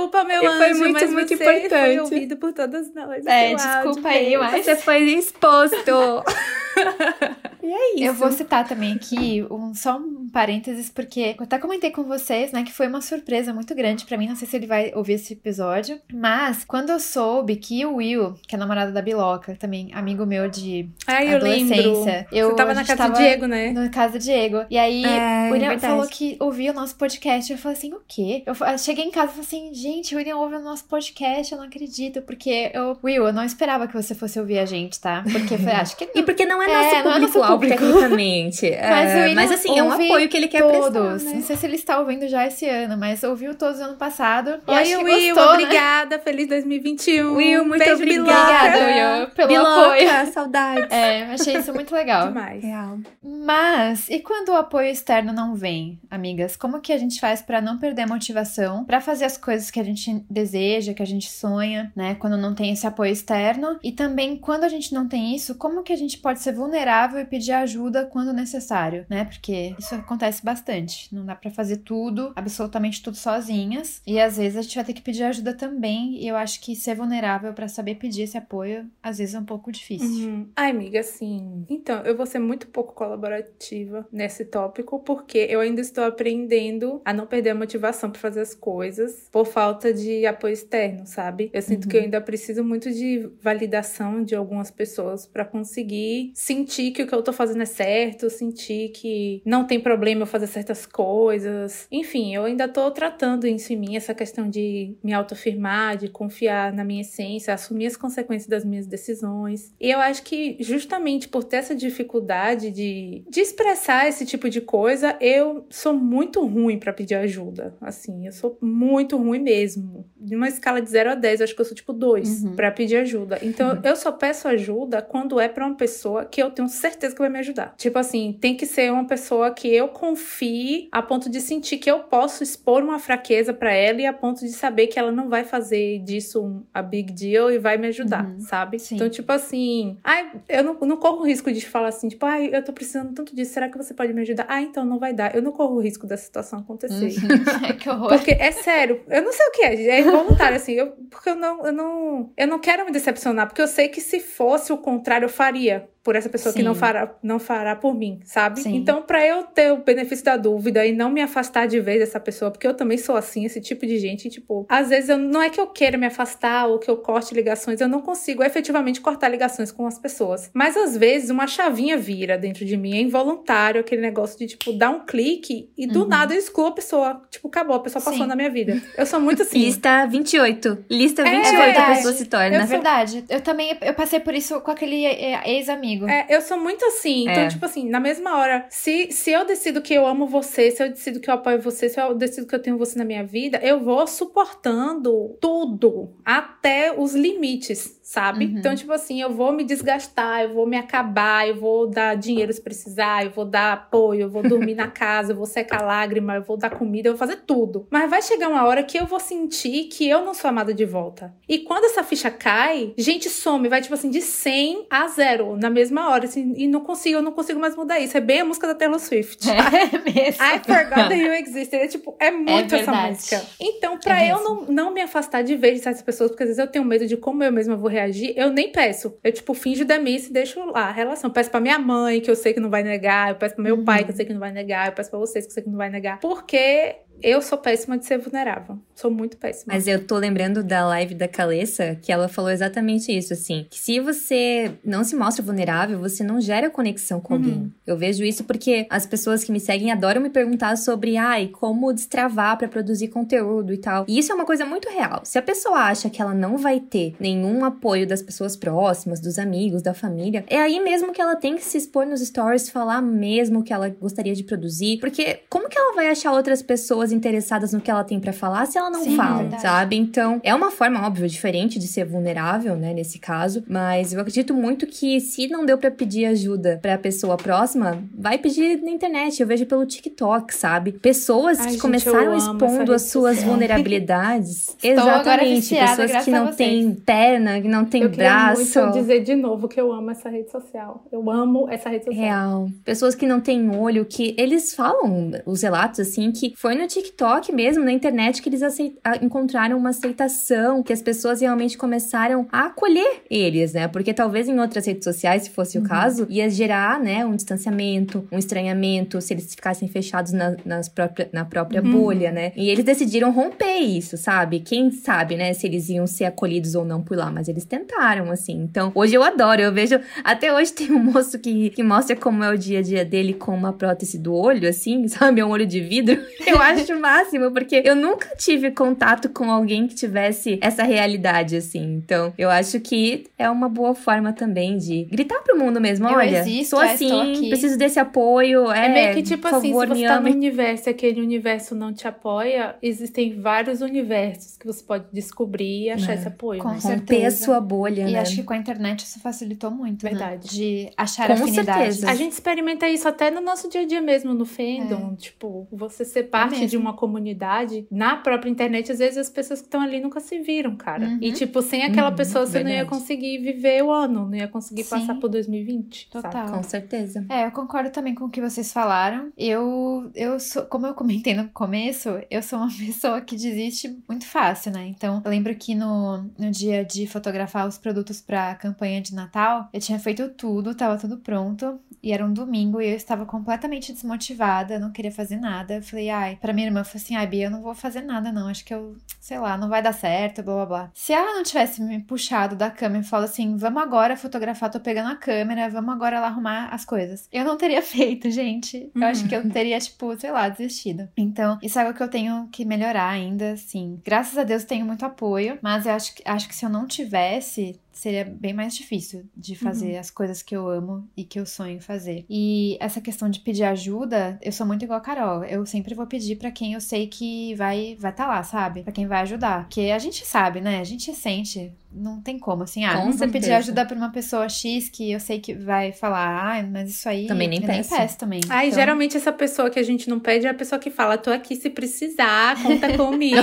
Desculpa, meu E anjo, foi muito, mas muito você importante. foi ouvido por todas nós. É, desculpa áudio, aí, mas- Você foi exposto. E é isso. Eu vou citar também aqui um, só um parênteses, porque eu até comentei com vocês, né, que foi uma surpresa muito grande para mim. Não sei se ele vai ouvir esse episódio, mas quando eu soube que o Will, que é namorado da Biloca, também amigo meu de Ai, eu adolescência, eu, Você tava na casa do Diego, né? Na casa do Diego. E aí, É, o William verdade. falou que ouvia o nosso podcast. Eu falei assim, o quê? Eu cheguei em casa e falei assim, gente, o William ouve o nosso podcast, eu não acredito. Porque eu, Will, eu não esperava que você fosse ouvir a gente, tá? Porque eu falei, acho que E porque não é É, nosso não é nosso público-alvo, público. tecnicamente. Mas, É, mas assim, é um apoio que ele quer todos. prestar, Não né? sei se ele está ouvindo já esse ano, mas ouviu todos ano passado. E Oi, acho que Will, gostou, né? obrigada. Feliz 2021. Will, muito Beijo, obrigada. Obrigada, Will, pelo Biloca, apoio. saudades. É, achei isso muito legal. Demais. Real. Mas, e quando o apoio externo não vem, amigas? Como que a gente faz pra não perder a motivação, pra fazer as coisas que a gente deseja, que a gente sonha, né? Quando não tem esse apoio externo? E também, quando a gente não tem isso, como que a gente pode ser vulnerável e pedir ajuda quando necessário, né? Porque isso acontece bastante. Não dá pra fazer tudo, absolutamente tudo sozinhas. E às vezes a gente vai ter que pedir ajuda também. E eu acho que ser vulnerável pra saber pedir esse apoio, às vezes é um pouco difícil. Uhum. Ai, amiga, assim. Então, eu vou ser muito pouco colaborativa nesse tópico, porque eu ainda estou aprendendo a não perder a motivação para fazer as coisas por falta de apoio externo, sabe? Eu sinto Uhum. que eu ainda preciso muito de validação de algumas pessoas para conseguir sentir que o que eu tô fazendo é certo, sentir que não tem problema eu fazer certas coisas. Enfim, eu ainda tô tratando isso em mim, essa questão de me autoafirmar, de confiar na minha essência, assumir as consequências das minhas decisões. E eu acho que justamente por ter essa dificuldade de, de expressar esse tipo de coisa, eu sou muito ruim pra pedir ajuda. Assim, eu sou muito ruim mesmo. De uma escala de 0 a 10, eu acho que eu sou tipo 2 Uhum. pra pedir ajuda. Então, eu só peço ajuda quando é pra uma pessoa que eu tenho certeza que vai me ajudar. Tipo assim, tem que ser uma pessoa que eu confie a ponto de sentir que eu posso expor uma fraqueza pra ela e a ponto de saber que ela não vai fazer disso um, a big deal e vai me ajudar, Uhum. sabe? Sim. Então, tipo assim, ai, eu não, não corro o risco de falar assim, tipo, ai, eu tô precisando tanto disso, será que você pode me ajudar? Ah, então não vai dar. Eu não corro o risco dessa situação acontecer. Ai, que horror. Porque é sério, eu não sei o que é, é involuntário, assim, eu, porque eu não, eu não. Eu não quero me decepcionar, porque eu sei que se fosse o contrário, eu faria por essa pessoa que Sim. não fará, não fará por mim, sabe? Sim. Então, pra eu ter o benefício da dúvida e não me afastar de vez dessa pessoa, porque eu também sou assim, esse tipo de gente, tipo, às vezes eu, não é que eu queira me afastar ou que eu corte ligações, eu não consigo efetivamente cortar ligações com as pessoas. Mas às vezes uma chavinha vira dentro de mim, é involuntário aquele negócio de, tipo, dar um clique e do Uhum. nada eu excluo a pessoa. Tipo, acabou, a pessoa passou Sim. na minha vida. Eu sou muito assim. Lista 28. Lista É 28 a verdade. pessoa se torna. É verdade. Eu também eu passei por isso com aquele é, É, eu sou muito assim. Então, É. tipo assim, na mesma hora, se, se eu decido que eu amo você, se eu decido que eu apoio você, se eu decido que eu tenho você na minha vida, eu vou suportando tudo até os limites, sabe? Uhum. Então, tipo assim, eu vou me desgastar, eu vou me acabar, eu vou dar dinheiro se precisar, eu vou dar apoio, eu vou dormir na casa, eu vou secar lágrima, eu vou dar comida, eu vou fazer tudo. Mas vai chegar uma hora que eu vou sentir que eu não sou amada de volta. E quando essa ficha cai, gente some, vai tipo assim, de 100 a 0 na mesma hora, assim, e não consigo, eu não consigo mais mudar isso. É bem a música da Taylor Swift. É mesmo. I forgot that you existed. É tipo, é muito essa verdade. música. Então, pra É eu não, não me afastar de vez dessas pessoas, porque às vezes eu tenho medo de como eu mesma vou reagir, eu nem peço. Eu, tipo, finjo demência e deixo lá a relação. Eu peço pra minha mãe, que eu sei que não vai negar. Eu peço pro meu Uhum. pai, que eu sei que não vai negar. Eu peço pra vocês, que eu sei que não vai negar. Porque eu sou péssima de ser vulnerável. Sou muito péssima. Mas eu tô lembrando da live da Calessa, que ela falou exatamente isso, assim. Que se você não se mostra vulnerável, você não gera conexão com Uhum. alguém. Eu vejo isso porque as pessoas que me seguem adoram me perguntar sobre, ai, como destravar pra produzir conteúdo e tal. E isso é uma coisa muito real. Se a pessoa acha que ela não vai ter nenhum apoio das pessoas próximas, dos amigos, da família, é aí mesmo que ela tem que se expor nos stories, falar mesmo o que ela gostaria de produzir. Porque como que ela vai achar outras pessoas interessadas no que ela tem pra falar se ela não Sim, fala, verdade. sabe? Então, é uma forma, óbvio, diferente de ser vulnerável, né, nesse caso, mas eu acredito muito que se não deu pra pedir ajuda pra pessoa próxima, vai pedir na internet. Eu vejo pelo TikTok, sabe? Pessoas Ai, que gente, começaram eu expondo as suas social. vulnerabilidades. Exatamente. viciada, Pessoas que a não têm perna, que não têm eu braço. muito dizer de novo que eu amo essa rede social. Eu amo essa rede social. Real. Pessoas que não têm olho, que eles falam os relatos assim, que foi no TikTok mesmo, na internet, que eles encontraram uma aceitação, que as pessoas realmente começaram a acolher eles, né? Porque talvez em outras redes sociais, se fosse uhum. o caso, ia gerar, né, um distanciamento, um estranhamento, se eles ficassem fechados na, nas própria, na própria uhum. bolha, né? E eles decidiram romper isso, sabe? Quem sabe, né, se eles iam ser acolhidos ou não por lá, mas eles tentaram, assim. Então, hoje eu adoro, eu vejo. Até hoje tem um moço que, que mostra como é o dia a dia dele com uma prótese do olho, assim, sabe? É um olho de vidro. Eu acho o máximo, porque eu nunca tive contato com alguém que tivesse essa realidade, assim. Então, eu acho que é uma boa forma também de gritar pro mundo mesmo: eu olha, existo, é, assim, aqui. preciso desse apoio. É, é meio que tipo assim, favor, se você tá no universo e aquele universo não te apoia, existem vários universos que você pode descobrir e achar é. esse apoio. Com né? Romper a sua bolha, e né? acho que com a internet isso facilitou muito, né? Verdade. Né? De achar com afinidade. Certeza. A gente experimenta isso até no nosso dia a dia mesmo, no fandom. É. Tipo, você ser parte é de uma comunidade na própria internet, às vezes as pessoas que estão ali nunca se viram, cara. Uhum. E, tipo, sem aquela uhum, pessoa você verdade. não ia conseguir viver o ano, não ia conseguir Sim. passar por 2020. Total. Sabe? Com certeza. É, eu concordo também com o que vocês falaram. Eu, eu sou, como eu comentei no começo, eu sou uma pessoa que desiste muito fácil, né? Então, eu lembro que no, no dia de fotografar os produtos pra campanha de Natal, eu tinha feito tudo, tava tudo pronto. E era um domingo e eu estava completamente desmotivada, não queria fazer nada. Eu falei, ai, pra minha irmã, falei assim, ai, Bia, eu não vou fazer nada, não. Acho que eu, sei lá, não vai dar certo, blá blá blá. Se ela não tivesse me puxado da câmera e falado assim, vamos agora fotografar, tô pegando a câmera, vamos agora lá arrumar as coisas. Eu não teria feito, gente. Eu uhum. acho que eu teria, tipo, sei lá, desistido. Então, isso é algo que eu tenho que melhorar ainda, assim. Graças a Deus tenho muito apoio, mas eu acho, acho que se eu não tivesse, seria bem mais difícil de fazer uhum. as coisas que eu amo e que eu sonho fazer. E essa questão de pedir ajuda, eu sou muito igual a Carol. Eu sempre vou pedir para quem eu sei que vai vai estar tá lá, sabe? Para quem vai ajudar. Porque a gente sabe, né? A gente sente não tem como, assim, ah, Com vou pedir ajuda pra uma pessoa X que eu sei que vai falar, ah, mas isso aí. Também nem peço. Nem peço também. Ah, então... geralmente essa pessoa que a gente não pede é a pessoa que fala, tô aqui se precisar, conta comigo.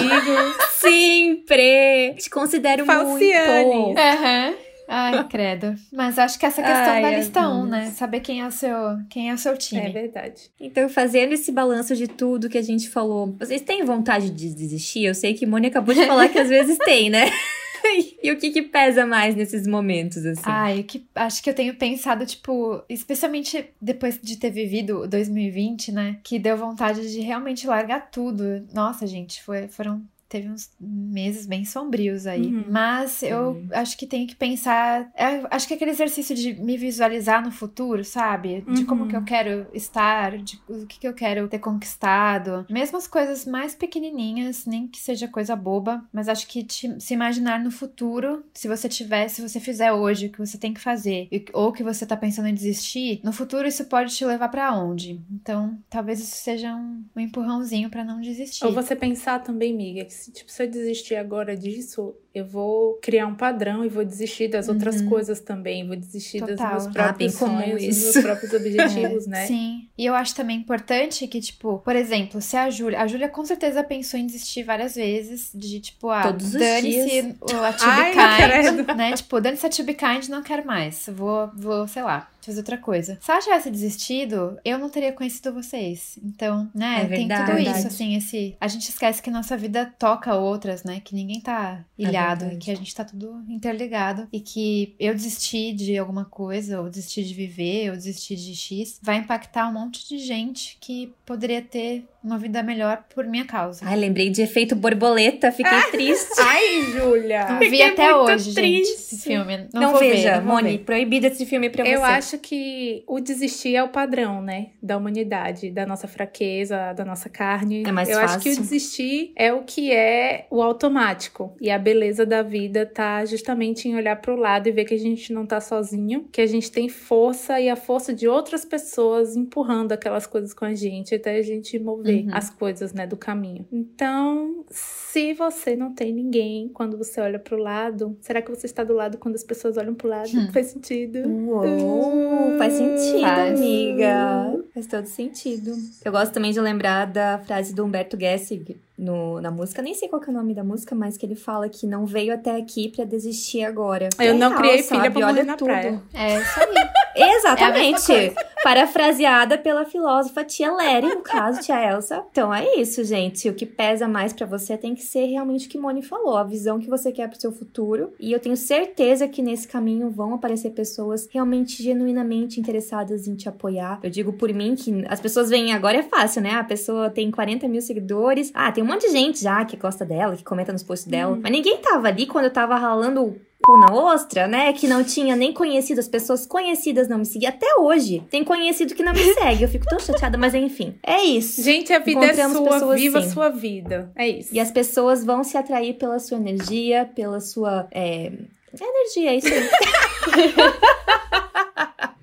Sempre! Te considero Falciane. muito. Aham. Uhum. Ai, credo. Mas acho que essa questão Ai, da lista 1, né? Saber quem é o seu, quem é o seu time. É verdade. Então, fazendo esse balanço de tudo que a gente falou, vocês têm vontade de desistir? Eu sei que Mônica acabou de falar que às vezes tem, né? e o que que pesa mais nesses momentos, assim? Ai, que, acho que eu tenho pensado, tipo, especialmente depois de ter vivido 2020, né? Que deu vontade de realmente largar tudo. Nossa, gente, foi, foram teve uns meses bem sombrios aí. Uhum. Mas eu acho que tenho que pensar. É, acho que aquele exercício de me visualizar no futuro, sabe? De uhum. como que eu quero estar, de o que, que eu quero ter conquistado. Mesmo as coisas mais pequenininhas, nem que seja coisa boba, mas acho que te, se imaginar no futuro, se você tiver, se você fizer hoje o que você tem que fazer, ou que você tá pensando em desistir, no futuro isso pode te levar para onde? Então, talvez isso seja um, um empurrãozinho para não desistir. Ou você pensar também, miga, que se, tipo, se eu desistir agora disso, eu vou criar um padrão e vou desistir das uhum. outras coisas também, vou desistir Total. dos meus próprios ah, sonhos, dos meus próprios objetivos, né? Sim. E eu acho também importante que, tipo, por exemplo, se a Júlia, a Júlia com certeza pensou em desistir várias vezes, de tipo, ah, dane-se a To Be Kind, né? Tipo, dane-se a To Be Kind, não quero mais, vou, vou, sei lá, fazer outra coisa. Se ela tivesse desistido, eu não teria conhecido vocês. Então, né, é tem tudo isso, assim, esse... A gente esquece que nossa vida toca outras, né? Que ninguém tá é ilhado, é que a gente tá tudo interligado. E que eu desistir de alguma coisa, ou desistir de viver, ou desistir de X, vai impactar um monte de gente que poderia ter uma vida melhor por minha causa. Ai, lembrei de efeito borboleta, fiquei ah, triste. Ai, Júlia! Não vi até hoje, triste. gente, esse filme. Não, não veja, ver, Moni, proibido esse filme pra Eu você. Eu acho que o desistir é o padrão, né? Da humanidade, da nossa fraqueza, da nossa carne. É mais Eu fácil. acho que o desistir é o que é o automático. E a beleza da vida tá justamente em olhar pro lado e ver que a gente não tá sozinho, que a gente tem força e a força de outras pessoas empurrando aquelas coisas com a gente até a gente mover uhum. as coisas, né, do caminho. Então, se você não tem ninguém quando você olha pro lado, será que você está do lado quando as pessoas olham pro lado? Hum. Faz sentido? Uou, uh, faz sentido, faz. amiga. Faz todo sentido. Eu gosto também de lembrar da frase do Humberto Gessig no, na música, nem sei qual é o nome da música, mas que ele fala que não veio até aqui para desistir agora. Eu é não real, criei sabe? filha pra Olha na tudo. praia. É isso aí. Exatamente. É Parafraseada pela filósofa tia Lery, no caso, tia Elsa. Então é isso, gente. O que pesa mais para você tem que ser realmente o que Moni falou, a visão que você quer pro seu futuro. E eu tenho certeza que nesse caminho vão aparecer pessoas realmente genuinamente interessadas em te apoiar. Eu digo por mim que as pessoas veem agora é fácil, né? A pessoa tem 40 mil seguidores. Ah, tem um monte de gente já que gosta dela, que comenta nos posts dela. Hum. Mas ninguém tava ali quando eu tava ralando cu na ostra, né? Que não tinha nem conhecido, as pessoas conhecidas não me seguiam. Até hoje, tem conhecido que não me segue. Eu fico tão chateada, mas enfim. É isso. Gente, a vida é sua, viva a sua vida. É isso. E as pessoas vão se atrair pela sua energia, pela sua. É... Energia, é isso aí.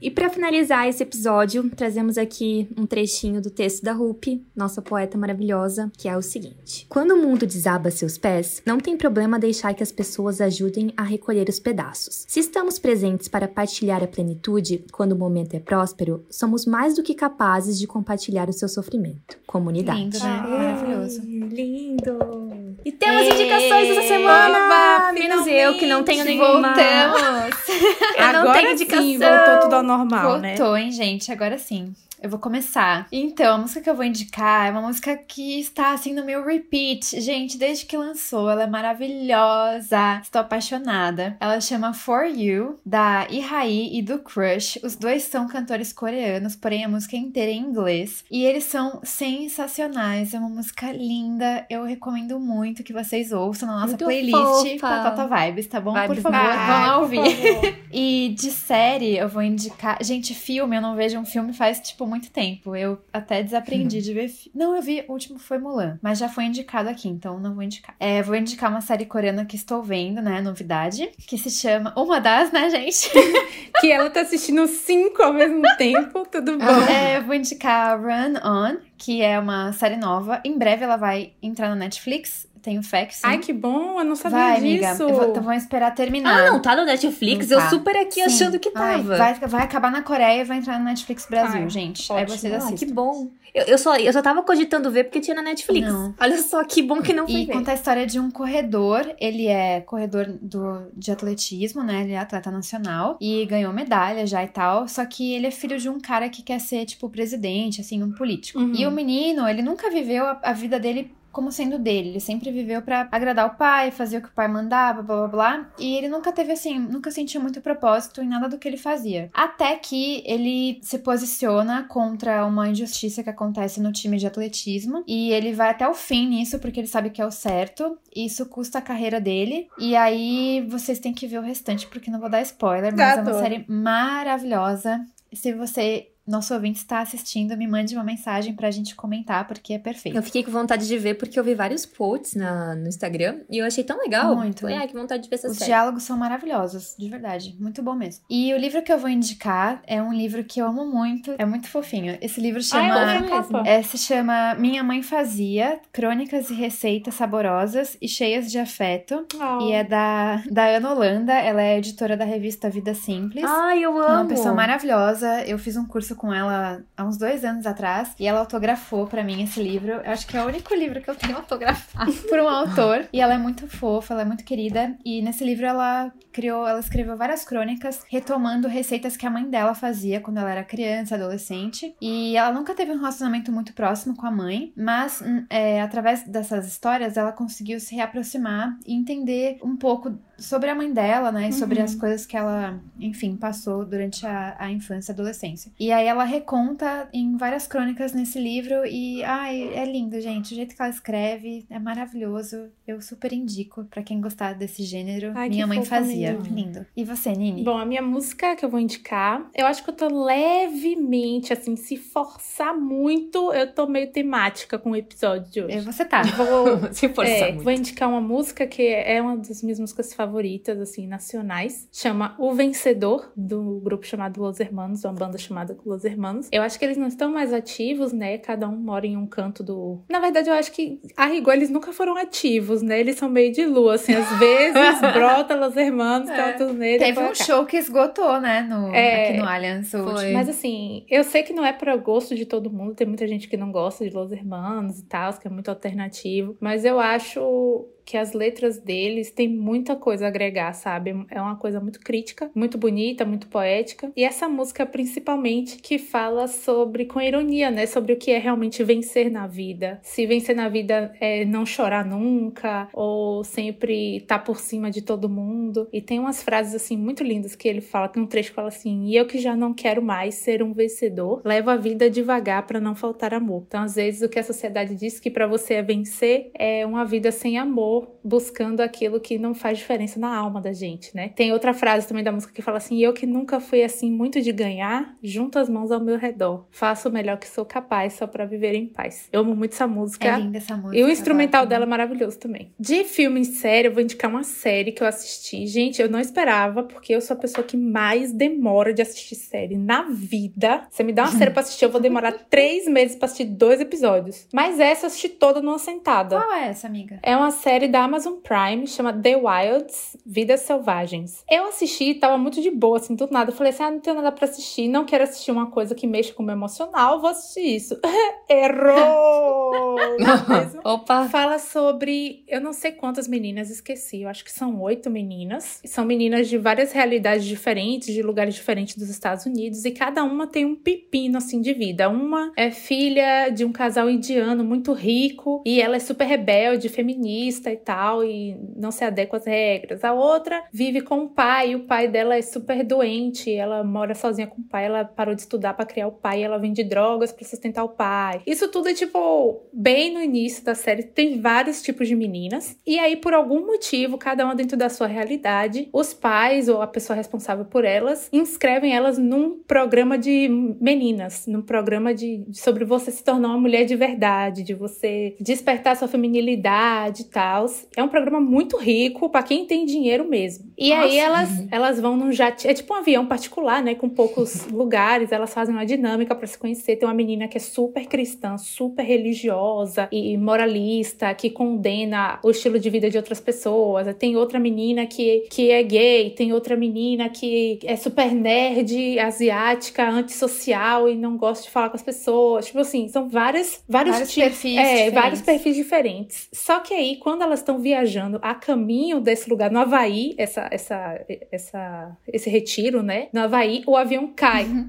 E para finalizar esse episódio, trazemos aqui um trechinho do texto da Rupi, nossa poeta maravilhosa, que é o seguinte: Quando o mundo desaba seus pés, não tem problema deixar que as pessoas ajudem a recolher os pedaços. Se estamos presentes para partilhar a plenitude, quando o momento é próspero, somos mais do que capazes de compartilhar o seu sofrimento. Comunidade. Lindo, né? Maravilhoso. Lindo. E temos Ei, indicações essa semana! Menos eu, que não tenho nenhuma. Voltamos! eu Agora não tenho indicação. Sim, voltou tudo ao normal, Voltou, né? Voltou, hein, gente? Agora sim. Eu vou começar. Então, a música que eu vou indicar é uma música que está assim no meu repeat. Gente, desde que lançou, ela é maravilhosa. Estou apaixonada. Ela chama For You, da Ihai e do Crush. Os dois são cantores coreanos, porém a música é inteira em inglês. E eles são sensacionais. É uma música linda. Eu recomendo muito que vocês ouçam na nossa muito playlist Patata Vibes, tá bom? Vibes por favor, vão lá ouvir. e de série, eu vou indicar. Gente, filme, eu não vejo um filme faz tipo muito tempo. Eu até desaprendi uhum. de ver. Não, eu vi, o último foi Mulan, mas já foi indicado aqui, então não vou indicar. É, vou indicar uma série coreana que estou vendo, né? Novidade, que se chama. Uma das, né, gente? que ela tá assistindo cinco ao mesmo tempo, tudo bom. É, eu vou indicar Run On, que é uma série nova. Em breve ela vai entrar na Netflix. Tenho fé que sim. Ai, que bom, eu não sabia vai, disso. Amiga, eu vou, então vamos esperar terminar. Ah, não, tá no Netflix? Tá. Eu super aqui sim. achando que tava. Ai, vai, vai acabar na Coreia e vai entrar no Netflix Brasil, Ai, gente. Ótimo. Aí vocês assistem. Ah, que bom. Eu, eu, só, eu só tava cogitando ver porque tinha na Netflix. Não. Olha só que bom que não foi E ver. conta a história de um corredor. Ele é corredor do, de atletismo, né? Ele é atleta nacional. E ganhou medalha já e tal. Só que ele é filho de um cara que quer ser, tipo, presidente, assim, um político. Uhum. E o menino, ele nunca viveu a, a vida dele como sendo dele. Ele sempre viveu para agradar o pai, fazer o que o pai mandava, blá blá blá. E ele nunca teve assim, nunca sentiu muito propósito em nada do que ele fazia. Até que ele se posiciona contra uma injustiça que acontece no time de atletismo. E ele vai até o fim nisso, porque ele sabe que é o certo. Isso custa a carreira dele. E aí vocês têm que ver o restante, porque não vou dar spoiler, mas Gato. é uma série maravilhosa. Se você nosso ouvinte está assistindo, me mande uma mensagem pra gente comentar, porque é perfeito. Eu fiquei com vontade de ver porque eu vi vários quotes na, no Instagram e eu achei tão legal. Muito. Ai, que vontade de ver essa Os série. diálogos são maravilhosos, de verdade. Muito bom mesmo. E o livro que eu vou indicar é um livro que eu amo muito. É muito fofinho. Esse livro chama. Ah, é, se chama Minha Mãe Fazia: Crônicas e Receitas Saborosas e Cheias de Afeto. Oh. E é da, da Ana Holanda. Ela é editora da revista Vida Simples. Ai, eu amo. É uma pessoa maravilhosa. Eu fiz um curso com ela há uns dois anos atrás e ela autografou para mim esse livro. Eu acho que é o único livro que eu tenho autografado por um autor. E ela é muito fofa, ela é muito querida. E nesse livro ela criou, ela escreveu várias crônicas retomando receitas que a mãe dela fazia quando ela era criança, adolescente. E ela nunca teve um relacionamento muito próximo com a mãe, mas hum, é, através dessas histórias ela conseguiu se reaproximar e entender um pouco sobre a mãe dela, né? E sobre uhum. as coisas que ela, enfim, passou durante a, a infância e adolescência. E aí ela reconta em várias crônicas nesse livro e, ai, é lindo, gente. O jeito que ela escreve é maravilhoso. Eu super indico para quem gostar desse gênero. Ai, minha mãe fazia. Mesmo. Lindo. E você, Nini? Bom, a minha música que eu vou indicar, eu acho que eu tô levemente, assim, se forçar muito, eu tô meio temática com o episódio de hoje. Você tá. Vou, se forçar é, muito. Vou indicar uma música que é uma das minhas músicas favoritas favoritas, assim, nacionais. Chama O Vencedor, do grupo chamado Los Hermanos, uma banda chamada Los Hermanos. Eu acho que eles não estão mais ativos, né? Cada um mora em um canto do. Na verdade, eu acho que a rigor eles nunca foram ativos, né? Eles são meio de lua, assim, às vezes brota Los Hermanos, é. tá nele. Teve um show que esgotou, né? No, é, aqui no Allianz. Mas assim, eu sei que não é para gosto de todo mundo, tem muita gente que não gosta de Los Hermanos e tal, que é muito alternativo, mas eu acho que as letras deles têm muita coisa a agregar, sabe? É uma coisa muito crítica, muito bonita, muito poética. E essa música, principalmente, que fala sobre, com ironia, né? Sobre o que é realmente vencer na vida. Se vencer na vida é não chorar nunca, ou sempre estar tá por cima de todo mundo. E tem umas frases, assim, muito lindas que ele fala, tem um trecho que fala assim: E eu que já não quero mais ser um vencedor, levo a vida devagar para não faltar amor. Então, às vezes, o que a sociedade diz que para você é vencer é uma vida sem amor, buscando aquilo que não faz diferença na alma da gente, né? Tem outra frase também da música que fala assim: Eu que nunca fui assim muito de ganhar, junto as mãos ao meu redor. Faço o melhor que sou capaz só para viver em paz. Eu amo muito essa música. É linda essa música. E o instrumental dela é maravilhoso também. De filme em série, eu vou indicar uma série que eu assisti. Gente, eu não esperava, porque eu sou a pessoa que mais demora de assistir série na vida. Você me dá uma série pra assistir, eu vou demorar três meses pra assistir dois episódios. Mas essa eu assisti toda numa sentada. Qual é essa, amiga? É uma série da Amazon Prime, chama The Wilds, Vidas Selvagens. Eu assisti, tava muito de boa, assim, do nada. Eu falei assim, ah, não tenho nada pra assistir, não quero assistir uma coisa que mexa com o meu emocional, vou assistir isso. Errou! Opa! Fala sobre, eu não sei quantas meninas, esqueci, eu acho que são oito meninas. São meninas de várias realidades diferentes, de lugares diferentes dos Estados Unidos, e cada uma tem um pepino, assim, de vida. Uma é filha de um casal indiano muito rico, e ela é super rebelde, feminista e tal, e não se adequa às regras. A outra vive com o pai, o pai dela é super doente, ela mora sozinha com o pai, ela parou de estudar para criar o pai, ela vende drogas para sustentar o pai. Isso tudo é tipo bem no início da série, tem vários tipos de meninas, e aí por algum motivo, cada uma dentro da sua realidade, os pais ou a pessoa responsável por elas inscrevem elas num programa de meninas, num programa de sobre você se tornar uma mulher de verdade, de você despertar sua feminilidade e tal. É um programa muito rico para quem tem dinheiro mesmo. E Nossa. aí elas elas vão num jatinho, é tipo um avião particular, né, com poucos lugares, elas fazem uma dinâmica para se conhecer. Tem uma menina que é super cristã, super religiosa e moralista, que condena o estilo de vida de outras pessoas. Tem outra menina que, que é gay, tem outra menina que é super nerd, asiática, antissocial e não gosta de falar com as pessoas. Tipo assim, são várias, vários, vários tipos, perfis é, diferentes. vários perfis diferentes. Só que aí, quando elas estão viajando a caminho desse lugar, no Havaí, essa, essa, essa, esse retiro, né? No Havaí, o avião cai.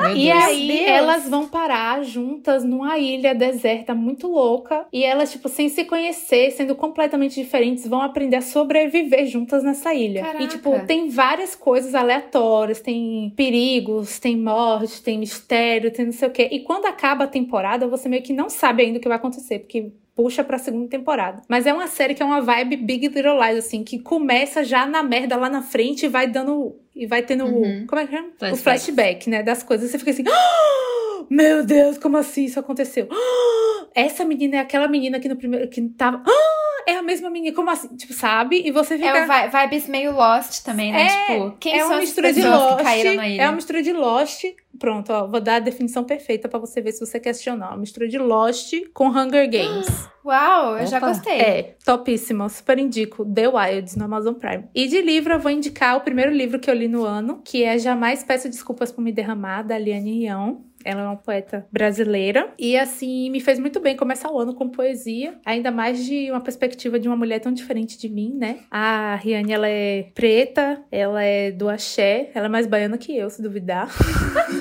Meu E Deus. aí Deus. elas vão parar juntas numa ilha deserta muito louca. E elas, tipo, sem se conhecer, sendo completamente diferentes, vão aprender a sobreviver juntas nessa ilha. Caraca. E, tipo, tem várias coisas aleatórias, tem perigos, tem morte, tem mistério, tem não sei o quê. E quando acaba a temporada, você meio que não sabe ainda o que vai acontecer, porque puxa pra segunda temporada. Mas é uma série que é uma vibe Big Little Lies, assim, que começa já na merda lá na frente e vai dando. E vai tendo. Uhum. Como é que é? O Flashback. flashback, né? Das coisas. Você fica assim. "Ah, Meu Deus, como assim isso aconteceu? Ah, Essa menina é aquela menina que no primeiro. que tava. "Ah, É a mesma menina, como assim? Tipo, sabe? E você fica. É o vi- vibes meio Lost também, né? É, tipo, quem é são uma as mistura de pessoas Lost. que caíram na ilha? É uma mistura de Lost. Pronto, ó, vou dar a definição perfeita pra você ver se você questionar. Uma mistura de Lost com Hunger Games. Uau, eu já Opa. gostei. É, topíssimo. Super indico. The Wilds no Amazon Prime. E de livro, eu vou indicar o primeiro livro que eu li no ano, que é Jamais Peço Desculpas por Me Derramar, da Liane Rion. Ela é uma poeta brasileira. E, assim, me fez muito bem começar o ano com poesia. Ainda mais de uma perspectiva de uma mulher tão diferente de mim, né? A Riane, ela é preta, ela é do axé. Ela é mais baiana que eu, se duvidar.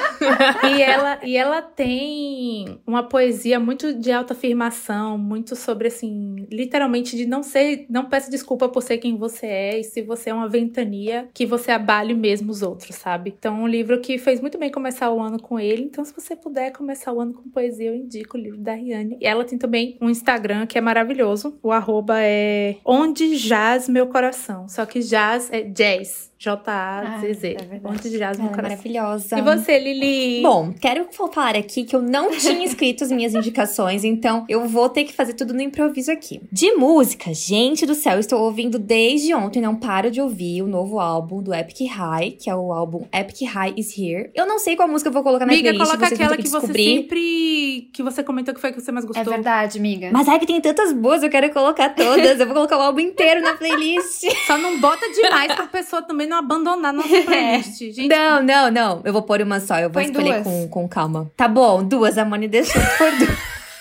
e, ela, e ela tem uma poesia muito de autoafirmação, muito sobre, assim, literalmente de não ser, não peça desculpa por ser quem você é, e se você é uma ventania, que você abale mesmo os outros, sabe? Então, um livro que fez muito bem começar o ano com ele. Então, se você puder começar o ano com poesia, eu indico o livro da Riane. E ela tem também um Instagram que é maravilhoso. O arroba é Onde Jaz Meu Coração. Só que jazz é jazz. J-A-Z-Z. Ah, é. Onde Jaz Meu é Coração. maravilhosa. E você, Lili? Bom, quero falar aqui que eu não tinha escrito as minhas indicações, então eu vou ter que fazer tudo no improviso aqui. De música, gente do céu, estou ouvindo desde ontem, não paro de ouvir o novo álbum do Epic High, que é o álbum Epic High Is Here. Eu não sei qual música eu vou colocar na Amiga, playlist, coloca aquela que, que você sempre. que você comentou que foi a que você mais É gostou. verdade, amiga. Mas ai que tem tantas boas, eu quero colocar todas. eu vou colocar o álbum inteiro na playlist. Só não bota demais pra pessoa também não abandonar nossa playlist. Gente, Não, não, não. Eu vou pôr uma só, eu vou Põe escolher duas. com, com calma. Tá bom, duas, a Moni deixou por duas.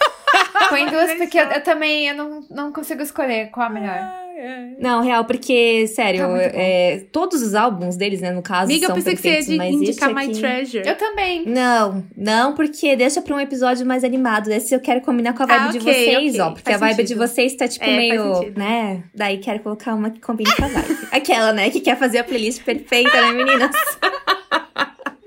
Põe duas, porque eu, eu também eu não, não consigo escolher qual a melhor. Ai. Não, real, porque, sério, Tá é, todos os álbuns deles, né, no caso, Amiga, eu são pensei que você ia perfeitos, de- indicar My aqui... Treasure. Eu também. Não, não, porque deixa pra um episódio mais animado. Esse eu quero combinar com a vibe Ah, de ok, vocês, ok. ó. Porque Faz a vibe de sentido. vocês tá, tipo, É, meio, né? Daí quero colocar uma que combine com a vibe. Aquela, né, que quer fazer a playlist perfeita, né, meninas?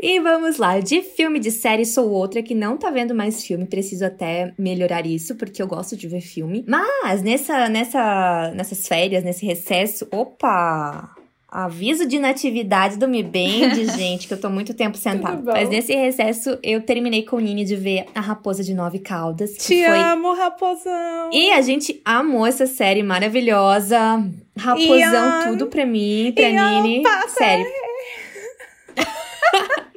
E vamos lá, de filme, de série, sou outra que não tá vendo mais filme, preciso até melhorar isso, porque eu gosto de ver filme. Mas nessa, nessa, nessas férias, nesse recesso, opa! Aviso de natividade do Me Band, gente, que eu tô muito tempo sentada. Mas nesse recesso, eu terminei com o Nini de ver A Raposa de Nove Caudas. Que Te foi... amo, raposão. E a gente amou essa série maravilhosa. Raposão, Ian. tudo pra mim, pra Ian, Nini. passa. Sério.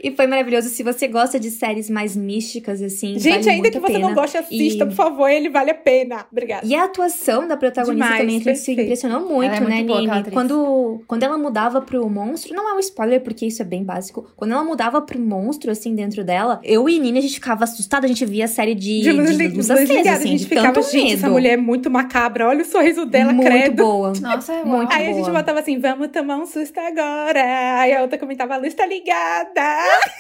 e foi maravilhoso. Se você gosta de séries mais místicas, assim, Gente, vale ainda muito que a você não goste, assista, E- por favor. Ele vale a pena. Obrigada. E a atuação da protagonista Demais, também, se perfeito. impressionou muito, Ela é muito né, boa, Nini? Quando, quando ela mudava pro monstro, não é um spoiler, porque isso é bem básico. Quando ela mudava pro monstro, assim, dentro dela, eu e Nini, a gente ficava assustada, a gente via a série de, De luz, de luz luz acesa, ligada. assim, a gente de ficava, tanto gente, medo. essa mulher é muito macabra. Olha o sorriso dela, muito credo. boa. Nossa, eu Muito amo. Aí a gente boa. botava assim, vamos tomar um susto agora. Aí a outra comentava, a luz tá ligada.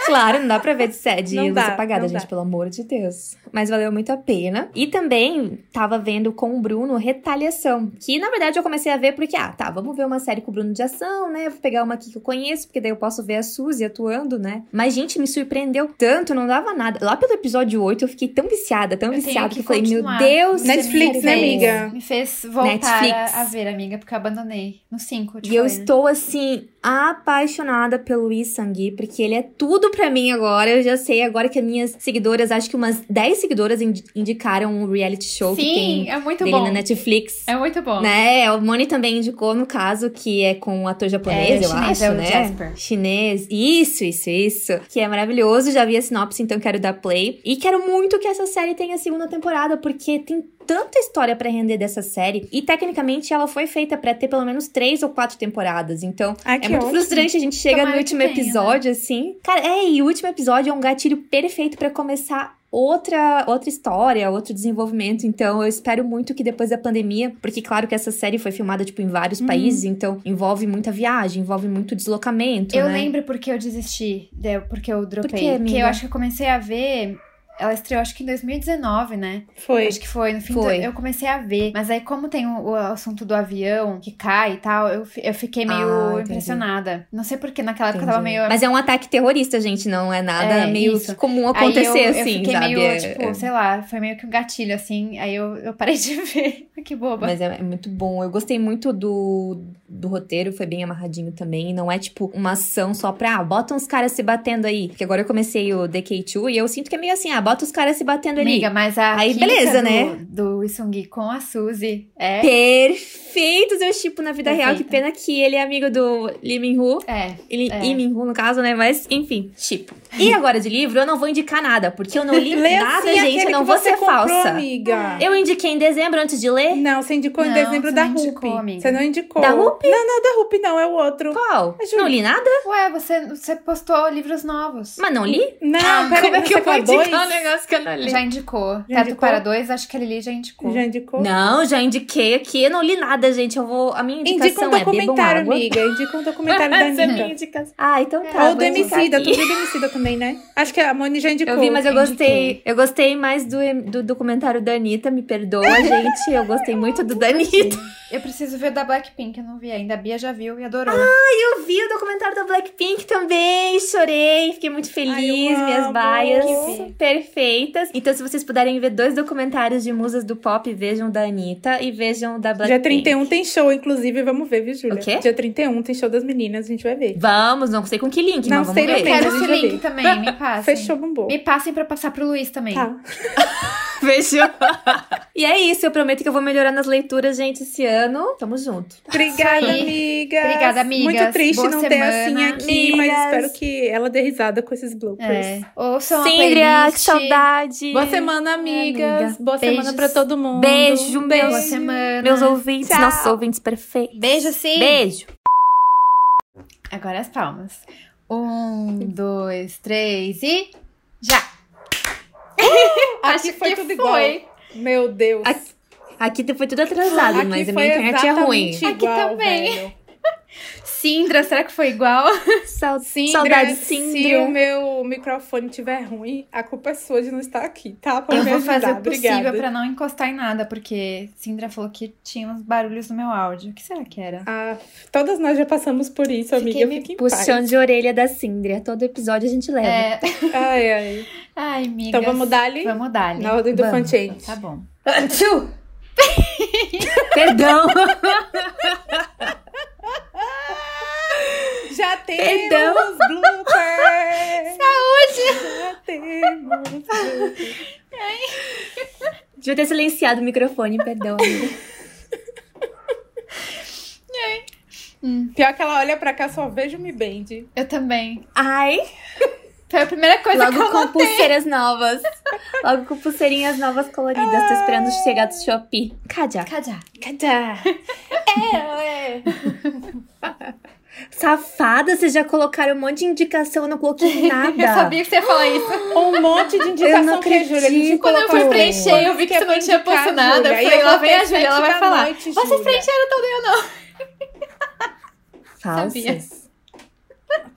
Claro, não dá pra ver de, sé- de Não luz dá, apagada, gente, dá. pelo amor de Deus. Mas valeu muito a pena. E também tava vendo com o Bruno Retaliação, que na verdade eu comecei a ver porque, ah, tá, vamos ver uma série com o Bruno de ação, né? Vou pegar uma aqui que eu conheço, porque daí eu posso ver a Suzy atuando, né? Mas, gente, me surpreendeu tanto, não dava nada. Lá pelo episódio 8 eu fiquei tão viciada, tão Eu viciada, que que eu falei, meu. Deus, Netflix, né, fez- amiga? Me fez voltar Netflix. a, a ver, amiga, porque eu abandonei. No 5, E eu estou, assim, apaixonada pelo Lee Sang-gi, porque ele é tudo pra mim agora. Eu já sei agora que as minhas seguidoras, acho que umas 10 seguidoras indi- indicaram um reality show que Sim, tem é muito dele bom. na Netflix. É muito bom. Né? O Moni também indicou, no caso, que é com um ator japonês, É, eu chinês, acho, é o né? Jasper. Chinês. Isso, isso, isso. Que é maravilhoso. Já vi a sinopse, então quero dar play. E quero muito que essa série tenha segunda temporada, porque tem tanta história pra render dessa série. E tecnicamente ela foi feita pra ter pelo menos três ou quatro temporadas. Então Ai, é que muito ótimo. frustrante a gente chega Tomara no último tenha, episódio, assim. Cara, é, e o último episódio é um gatilho perfeito pra começar outra outra história, outro desenvolvimento. Então, eu espero muito que depois da pandemia, porque claro que essa série foi filmada tipo em vários Uhum. países, então envolve muita viagem, envolve muito deslocamento, Eu né? lembro porque eu desisti, de- porque eu dropei. Por quê, porque eu acho que eu comecei a ver. Ela estreou acho que em 2019, né? Foi. Acho que foi. No fim, Foi. do- eu comecei a ver. Mas aí, como tem o, o assunto do avião que cai e tal, eu, eu fiquei meio Ah, impressionada. Não sei porque naquela época eu tava meio. Mas é um ataque terrorista, gente, não é nada É, meio isso. comum acontecer eu, assim, eu fiquei sabe? meio, É- tipo, é- sei lá, foi meio que um gatilho, assim. Aí eu, eu parei de ver. que boba. Mas é, é muito bom. Eu gostei muito do, do roteiro, foi bem amarradinho também. Não é tipo uma ação só pra, ah, bota uns caras se batendo aí. Porque agora eu comecei o DK2 e eu sinto que é meio assim, ah, bota os caras se batendo ali. Amiga, mas a Aí, beleza, do, né? do Isungi com a Suzy é... Perfeitos eu tipo na vida real. Que pena que ele é amigo do Lee Min-Ho. É, Ele, É. Lee Min-Ho, no caso, né? Mas, enfim, tipo. E agora de livro, eu não vou indicar nada, porque eu não li Lê nada, assim gente. Eu não vou você ser comprou, falsa. amiga. Eu indiquei em dezembro antes de ler. Não, você indicou em Não, dezembro você da não Rupi. indicou, amiga. Você não indicou. Da Rupi? Não, não, da Rupi não, é o outro. Qual? Júlia- Não li nada? Ué, você, você postou livros novos. Mas não li? Não, Ah, peraí, Como é que eu vou indicar um? Negócio que eu não li? Já indicou. Já Teto indicou? para dois, acho que a Lili já indicou. Já indicou? Não, já indiquei aqui. Eu não li nada, gente. Eu vou. A minha indicação Indica um é documentário, água. amiga. Indica um documentário da Essa é a minha Anitta. indicação. Ah, então tá. Ou do Emicida, tu viu do Emicida também, né? Acho que a Moni já indicou. Eu vi, mas eu Indiquei. gostei. Eu gostei mais do, do documentário da Anitta. Me perdoa, gente. Eu gostei muito do da Anitta. Eu preciso ver o da Blackpink, eu não vi ainda. A Bia já viu e adorou. Eu vi o documentário da Blackpink também. Chorei. Fiquei muito feliz. Ai, eu minhas baias perfeitas. Então, se vocês puderem ver dois documentários de musas do pop, vejam o da Anitta e vejam da Blackpink. Dia 31 tem show, inclusive, vamos ver, viu, Júlia? O quê? Dia 31 tem show das meninas, a gente vai ver. Vamos, não sei com que link, Não mas vamos sei ver. também. Quero esse link também, me passem. Fechou, bombou. Me passem pra passar pro Luiz também. Tá. Fechou. e é isso, eu prometo que eu vou melhorar nas leituras, gente, esse ano. Tamo junto. Obrigada, amiga. Obrigada, amigas. Muito triste Boa não ter semana. assim aqui, mas Amigas. espero que ela dê risada com esses bloopers. É. Ouçam Síndria, que saudade. Boa semana, amigas. amiga. Boa semana Beijos. pra todo mundo. Beijo, meus, Boa semana. meus ouvintes, Tchau. nossos ouvintes perfeitos. Beijo, sim. Beijo. Agora as palmas. Um, dois, três e. Já! Aqui Acho foi que tudo igual. foi. Meu Deus. Aqui, aqui foi tudo atrasado, Aqui mas a minha internet é ruim. exatamente Aqui igual, também. velho. Sindra, será que foi igual? Sindra, Saudade, Se Sindra. o meu microfone estiver ruim, a culpa é sua de não estar aqui, tá? Pra Eu vou ajudar. fazer o possível pra não encostar em nada, porque Sindra falou que tinha uns barulhos no meu áudio. O que será que era? Ah, todas nós já passamos por isso, Fiquei amiga. me Fique paz. de orelha da Sindria. Todo episódio a gente leva. É... Ai, ai. Ai, amiga. Então vamos dar ali? Vamos dar ali. Na ordem do Vamos. Tá bom. Perdão! Temos Perdão. bloopers! Saúde! Já temos. Devia ter silenciado o microfone, perdão, amiga. Pior que ela olha pra cá, só vejo Me Band. Eu também. Ai, Foi a primeira coisa que logo eu com notei. pulseiras novas. Logo com pulseirinhas novas coloridas. Tô esperando chegar do Shopee. Cadê? Cadê? Cadê? É, é. Safada, vocês já colocaram um monte de indicação, eu não coloquei nada. Eu sabia que você ia falar isso. Um monte de Eu indicação não que a Júlia. acredito. Quando eu fui preencher, eu vi que você não tinha posto nada. Eu falei, lá vem a Júlia, ela vai falar. Vocês preencheram tudo e eu não. Falsas.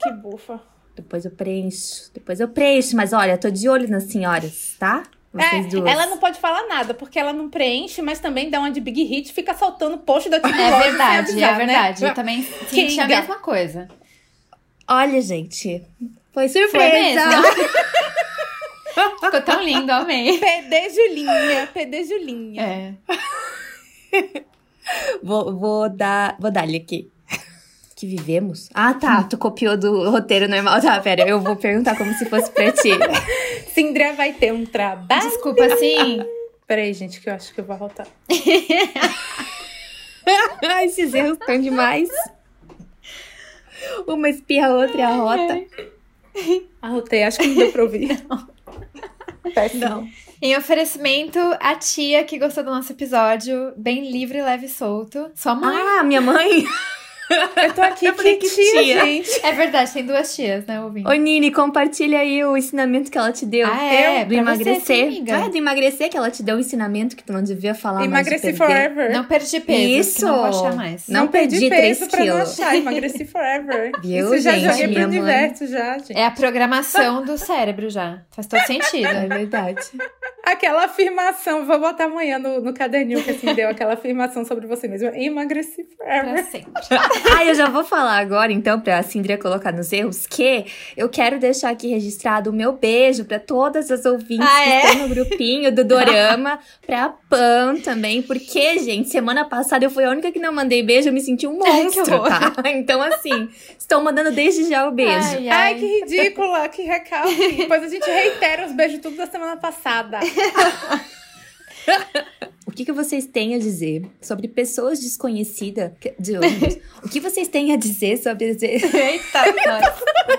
Que bufa. Depois eu preencho. Depois eu preencho. Mas olha, tô de olho nas senhoras, tá? Vocês É, duas. ela não pode falar nada, porque ela não preenche, mas também dá uma de big hit e fica soltando post da tipo É verdade, é verdade. Eu também senti a Kinga. mesma coisa. Olha, gente. Foi Foi surpresa. mesmo. Ficou tão lindo, amei. PD Julinha, PD Julinha. É. Vou, vou dar. Vou dar-lhe aqui. Que vivemos? Ah, tá. Tu copiou do roteiro normal. Tá, pera. Eu vou perguntar como se fosse pra ti. Sindria vai ter um trabalho. Desculpa, assim. Peraí, gente, que eu acho que eu vou arrotar. Ai, esses erros estão demais. Uma espirra a outra e a rota. Arrotei, acho que não deu pra ouvir. Péssimo. Não. Em oferecimento, a tia que gostou do nosso episódio, bem livre, leve e solto. Sua mãe. Ah, minha mãe. Eu tô aqui, Eu falei, que que tia, tia? gente. É verdade, tem duas tias, né, ouvindo? Ô, Nini, compartilha aí o ensinamento que ela te deu. Ah, é? Do Pra emagrecer. você, amiga. ah, do emagrecer que ela te deu o ensinamento que tu não devia falar Emagreci mais perder. forever. Não perdi peso, Isso. não vou achar mais. Não perdi três peso pra não achar. Emagreci forever. Viu, Isso já gente? joguei pro Minha mãe. universo já, gente. É a programação do cérebro já. Faz todo sentido. É verdade. Aquela afirmação, vou botar amanhã no, no caderninho que assim deu, aquela afirmação sobre você mesma. Emagreci Pra forever. sempre. Ah, eu já vou falar agora, então, pra Cindria colocar nos erros, que eu quero deixar aqui registrado o meu beijo pra todas as ouvintes Ah, que é? estão no grupinho do Dorama, pra Pan também, porque, gente, semana passada eu fui a única que não mandei beijo, eu me senti um monstro, tá? Então, assim, estou mandando desde já o beijo. Ai, Ai, ai. que ridícula, que recalque. Depois a gente reitera os beijos tudo da semana passada. O que, que vocês têm a dizer sobre pessoas desconhecidas? De, o que vocês têm a dizer sobre... Eita.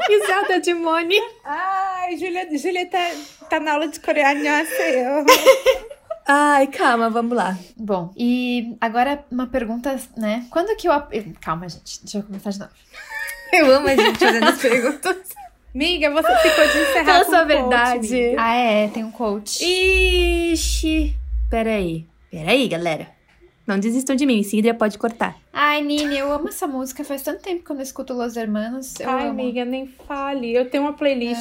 Risada de Moni. Ai, Júlia, Júlia tá, tá na aula de coreano. Annyeonghaseyo. Ai, calma, vamos lá. Bom, e agora uma pergunta, né? Quando que eu. Calma, gente, deixa eu começar de novo. Eu amo a gente fazendo as perguntas. Miga, você ficou de encerrar Fala com sua um verdade. miga. Ah, é, tem um coach. Ixi. Peraí. Peraí, galera. Não desistam de mim. Cindria pode cortar. Ai, Nini, eu amo essa música. Faz tanto tempo que eu não escuto Los Hermanos. Eu Ai, amo. amiga, nem fale. Eu tenho uma playlist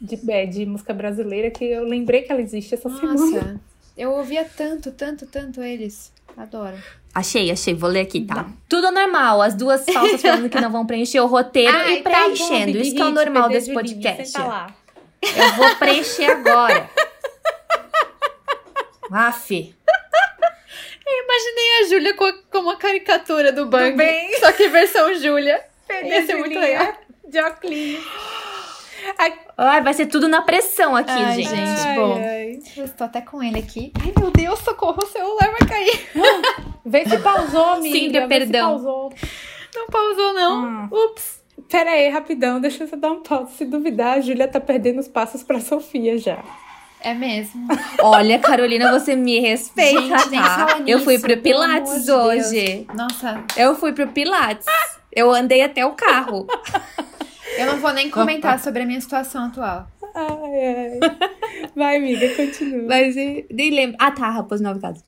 de, é, de música brasileira que eu lembrei que ela existe essa semana. Nossa, eu ouvia tanto, tanto, tanto eles. Adoro. Achei, achei. Vou ler aqui, tá? Tudo normal. As duas falsas falando que não vão preencher o roteiro Ai, e tá bom, preenchendo. Isso que é o normal desse podcast. Lá. Eu vou preencher agora. Aff. Eu imaginei a Júlia com, com uma caricatura do Bang. bem. Só que versão Júlia. Ia ser muito Julinha, legal. De óculos. Ai, Ai, vai ser tudo na pressão aqui, Ai, gente. gente. ai, bom. ai. Eu estou até com ele aqui. Ai, meu Deus, socorro, o celular vai cair. Vê se pausou, amiga. Vê perdão. Se pausou. Não pausou, não. Hum. Ups. Pera aí, rapidão. Deixa eu só dar um pause. Se duvidar, a Júlia tá perdendo os passos pra Sofia já. É mesmo. Olha, Carolina, você me respeita, Gente, tá? Eu fui pro Pilates de hoje. Nossa, Eu fui pro Pilates. Eu andei até o carro. eu não vou nem comentar sobre a minha situação atual. Ai, ai. Vai, amiga, continua. Mas nem lembro. Ah, tá, Raposo Nove Gatos.